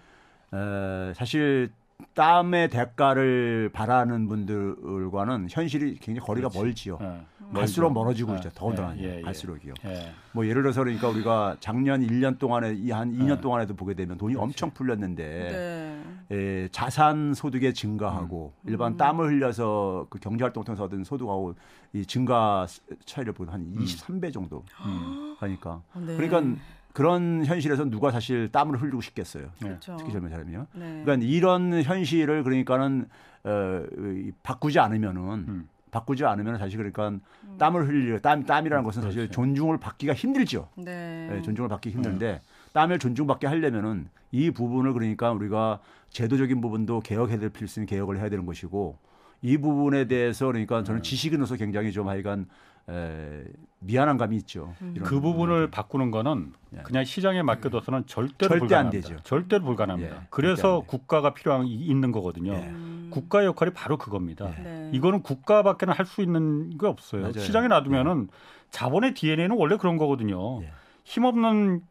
에, 사실 땀의 대가를 바라는 분들과는 현실이 굉장히 거리가 그렇지. 멀지요. 예. 갈수록. 멀어지고 아, 있죠. 더군다나 예, 예, 예. 갈수록이요. 예. 뭐 예를 들어서 그러니까 우리가 작년 1년 동안에 이한 2년 네. 동안에도 보게 되면 돈이 엄청 풀렸는데 네. 에, 자산 소득의 증가하고 음. 일반 땀을 흘려서 그 경제 활동 통해서 얻은 소득하고 이 증가 차이를 보면 한 23배 정도 음. 하니까 네. 그러니까 그런 현실에서 누가 사실 땀을 흘리고 싶겠어요. 그렇죠. 특히 젊은 사람이요. 네. 그러니까 이런 현실을 그러니까는 어, 이, 바꾸지 않으면은 음. 바꾸지 않으면 사실 그러니까 땀을 흘려 땀 땀이라는 것은 사실 그렇죠. 존중을 받기가 힘들죠. 네. 예, 존중을 받기 힘든데 땀을 존중받게 하려면은 이 부분을 그러니까 우리가 제도적인 부분도 개혁해야 될 필수 있는 개혁을 해야 되는 것이고 이 부분에 대해서 그러니까 저는 지식인으로서 굉장히 좀 하여간 에, 미안한 감이 있죠. 이런 그 부분을 부분에 바꾸는 거는 예. 그냥 시장에 맡겨둬서는 절대로 절대 안 불가능합니다. 되죠. 절대로 불가능합니다. 예, 그래서 안 돼. 국가가 필요한 이- 있는 거거든요. 예. 음. 국가의 역할이 바로 그겁니다. 네. 이거는 국가밖에는 할 수 있는 게 없어요. 맞아요. 시장에 놔두면은 자본의 DNA는 원래 그런 거거든요. 예. 힘없는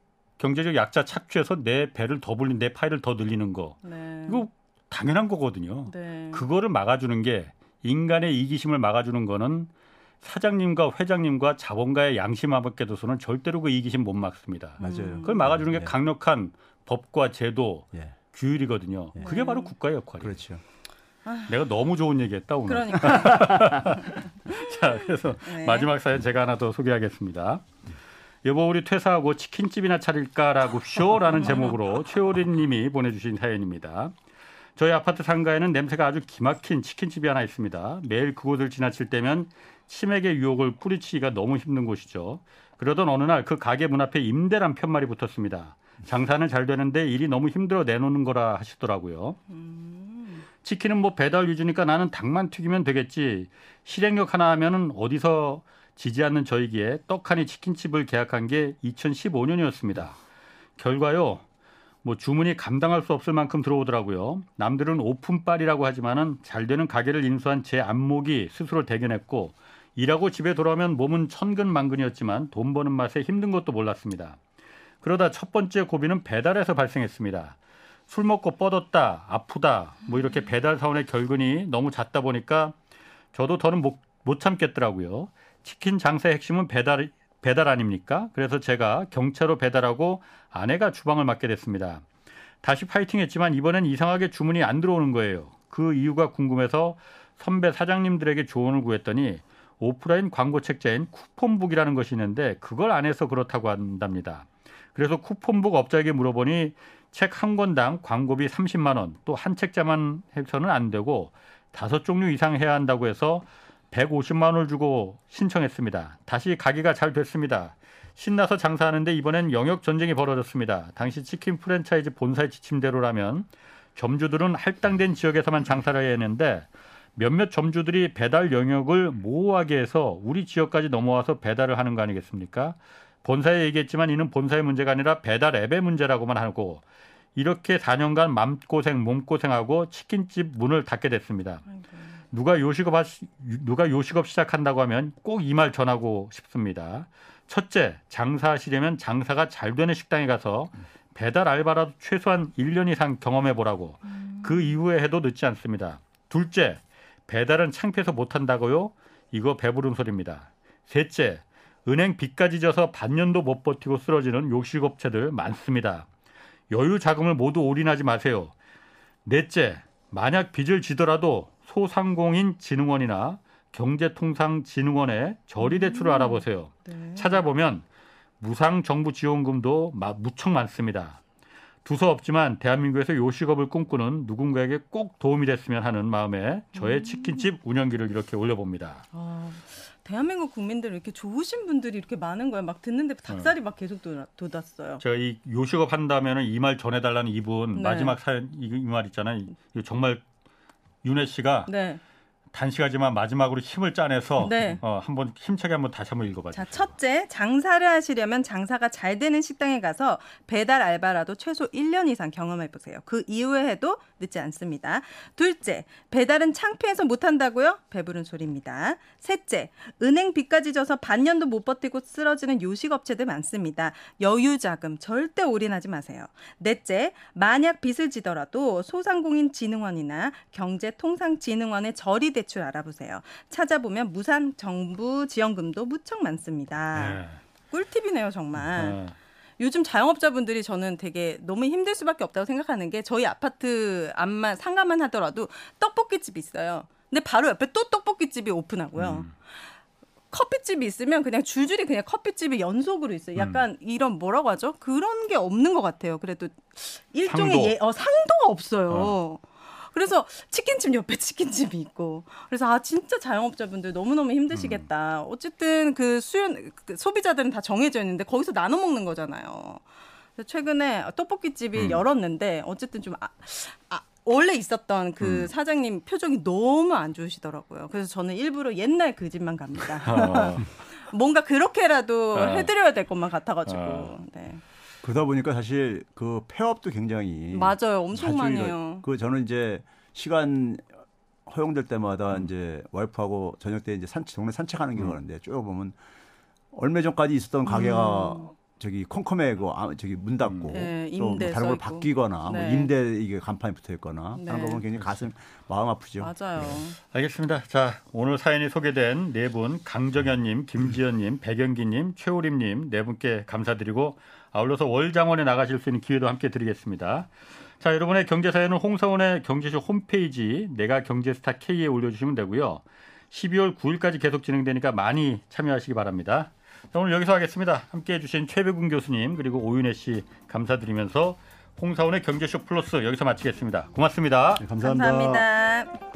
경제적 약자 착취해서 내 배를 더 불린 내 파이를 더 늘리는 거 네. 이거 당연한 거거든요. 네. 그거를 막아주는 게 인간의 이기심을 막아주는 거는 사장님과 회장님과 자본가의 양심 앞에 둬서는 절대로 그 이기심 못 막습니다. 맞아요. 그걸 막아주는 게 예. 강력한 법과 제도, 예. 규율이거든요. 예. 그게 바로 국가의 역할이에요. 그렇죠. 내가 너무 좋은 얘기했다 오늘. 그러니까 자, 그래서 네. 마지막 사연 제가 하나 더 소개하겠습니다. 여보 우리 퇴사하고 치킨집이나 차릴까라고 쇼라는 제목으로 최오린 님이 보내주신 사연입니다. 저희 아파트 상가에는 냄새가 아주 기막힌 치킨집이 하나 있습니다. 매일 그곳을 지나칠 때면 치맥의 유혹을 뿌리치기가 너무 힘든 곳이죠. 그러던 어느 날 그 가게 문 앞에 임대란 편말이 붙었습니다. 장사는 잘 되는데 일이 너무 힘들어 내놓는 거라 하시더라고요. 치킨은 뭐 배달 위주니까 나는 닭만 튀기면 되겠지. 실행력 하나 하면은 어디서 지지 않는 저희기에 떡하니 치킨집을 계약한 게 2015년이었습니다. 결과요. 뭐 주문이 감당할 수 없을 만큼 들어오더라고요. 남들은 오픈빨이라고 하지만은 잘 되는 가게를 인수한 제 안목이 스스로 대견했고 일하고 집에 돌아오면 몸은 천근만근이었지만 돈 버는 맛에 힘든 것도 몰랐습니다. 그러다 첫 번째 고비는 배달에서 발생했습니다. 술 먹고 뻗었다, 아프다, 뭐 이렇게 배달 사원의 결근이 너무 잦다 보니까 저도 더는 못, 못 참겠더라고요. 치킨 장사의 핵심은 배달, 배달 아닙니까? 그래서 제가 경차로 배달하고 아내가 주방을 맡게 됐습니다. 다시 파이팅 했지만 이번엔 이상하게 주문이 안 들어오는 거예요. 그 이유가 궁금해서 선배 사장님들에게 조언을 구했더니 오프라인 광고 책자인 쿠폰북이라는 것이 있는데 그걸 안 해서 그렇다고 한답니다. 그래서 쿠폰북 업자에게 물어보니 책 한 권당 광고비 30만 원, 또 한 책자만 해서는 안 되고 다섯 종류 이상 해야 한다고 해서 150만 원을 주고 신청했습니다. 다시 가게가 잘 됐습니다. 신나서 장사하는데 이번엔 영역 전쟁이 벌어졌습니다. 당시 치킨 프랜차이즈 본사의 지침대로라면 점주들은 할당된 지역에서만 장사를 해야 했는데 몇몇 점주들이 배달 영역을 모호하게 해서 우리 지역까지 넘어와서 배달을 하는 거 아니겠습니까? 본사에 얘기했지만 이는 본사의 문제가 아니라 배달 앱의 문제라고만 하고 이렇게 4년간 맘고생 몸고생하고 치킨집 문을 닫게 됐습니다. 누가 요식업 하시, 누가 요식업 시작한다고 하면 꼭 이 말 전하고 싶습니다. 첫째, 장사하시려면 장사가 잘 되는 식당에 가서 배달 알바라도 최소한 1년 이상 경험해 보라고. 그 이후에 해도 늦지 않습니다. 둘째, 배달은 창피해서 못 한다고요? 이거 배부른 소리입니다. 셋째, 은행 빚까지 져서 반년도 못 버티고 쓰러지는 요식업체들 많습니다. 여유 자금을 모두 올인하지 마세요. 넷째, 만약 빚을 지더라도 소상공인 진흥원이나 경제통상진흥원의 저리대출을 알아보세요. 네. 찾아보면 무상 정부 지원금도 마- 무척 많습니다. 두서 없지만 대한민국에서 요식업을 꿈꾸는 누군가에게 꼭 도움이 됐으면 하는 마음에 저의 치킨집 운영기를 이렇게 올려봅니다. 아, 대한민국 국민들 이렇게 좋으신 분들이 이렇게 많은 거예요. 막 듣는데 닭살이 막 계속 돋았어요. 제가 이 요식업 한다면은 이말 전해달라는 이분 네. 마지막 사연 이 말 있잖아요. 정말 윤혜 씨가 네. 단식하지만 마지막으로 힘을 짜내서 네. 어, 한번 힘차게 한번 다시 한번 읽어봐 자, 주세요. 첫째, 장사를 하시려면 장사가 잘 되는 식당에 가서 배달 알바라도 최소 1년 이상 경험해 보세요. 그 이후에 해도 늦지 않습니다. 둘째, 배달은 창피해서 못 한다고요? 배부른 소리입니다. 셋째, 은행 빚까지 져서 반년도 못 버티고 쓰러지는 요식 업체들 많습니다. 여유 자금 절대 올인하지 마세요. 넷째, 만약 빚을 지더라도 소상공인 진흥원이나 경제통상진흥원의 저리 대출 알아보세요. 찾아보면 무상 정부 지원금도 무척 많습니다. 네. 꿀팁이네요, 정말. 네. 요즘 자영업자분들이 저는 되게 너무 힘들 수밖에 없다고 생각하는 게 저희 아파트 앞만 상가만 하더라도 떡볶이집이 있어요. 근데 바로 옆에 또 떡볶이집이 오픈하고요. 음. 커피집이 있으면 그냥 줄줄이 그냥 커피집이 연속으로 있어요. 약간 이런 뭐라고 하죠? 그런 게 없는 것 같아요. 그래도 일종의 상도. 예, 어, 상도가 없어요. 그래서 치킨집 옆에 치킨집이 있고 그래서 아 진짜 자영업자분들 너무너무 힘드시겠다. 어쨌든 그 수요 그 소비자들은 다 정해져 있는데 거기서 나눠 먹는 거잖아요. 그래서 최근에 떡볶이집이 음. 열었는데 어쨌든 좀 아, 아, 원래 있었던 음. 그 사장님 표정이 너무 안 좋으시더라고요. 그래서 저는 일부러 옛날 그 집만 갑니다. 어, 뭔가 그렇게라도 어. 해드려야 될 것만 같아가지고. 어. 네. 그러다 보니까 사실 그 폐업도 굉장히 맞아요. 엄청 많이 해요. 그 저는 이제 시간 허용될 때마다 이제 와이프하고 저녁 때 이제 산책 동네 산책하는 게 음. 가는데 쭉 보면 얼마 전까지 있었던 가게가 저기 컴컴에 그 아, 저기 문 닫고 음. 네, 또뭐 임대 다른 걸. 바뀌거나 뭐 네. 임대 이게 간판이 붙어 있거나 네. 하는 거 보면 굉장히 가슴 마음 아프죠. 맞아요. 알겠습니다. 자, 오늘 사연이 소개된 네 분, 강정현님, 김지연님, 백영기님, 최우림님 네 분께 감사드리고 아울러서 월장원에 나가실 수 있는 기회도 함께 드리겠습니다. 자, 여러분의 경제 사연은 홍사원의 경제쇼 홈페이지 내가 경제스타 K에 올려주시면 되고요. 12월 9일까지 계속 진행되니까 많이 참여하시기 바랍니다. 자, 오늘 여기서 하겠습니다. 함께 해주신 최백운 교수님 그리고 오윤혜 씨 감사드리면서 홍사원의 경제쇼 플러스 여기서 마치겠습니다. 고맙습니다. 네, 감사합니다. 감사합니다.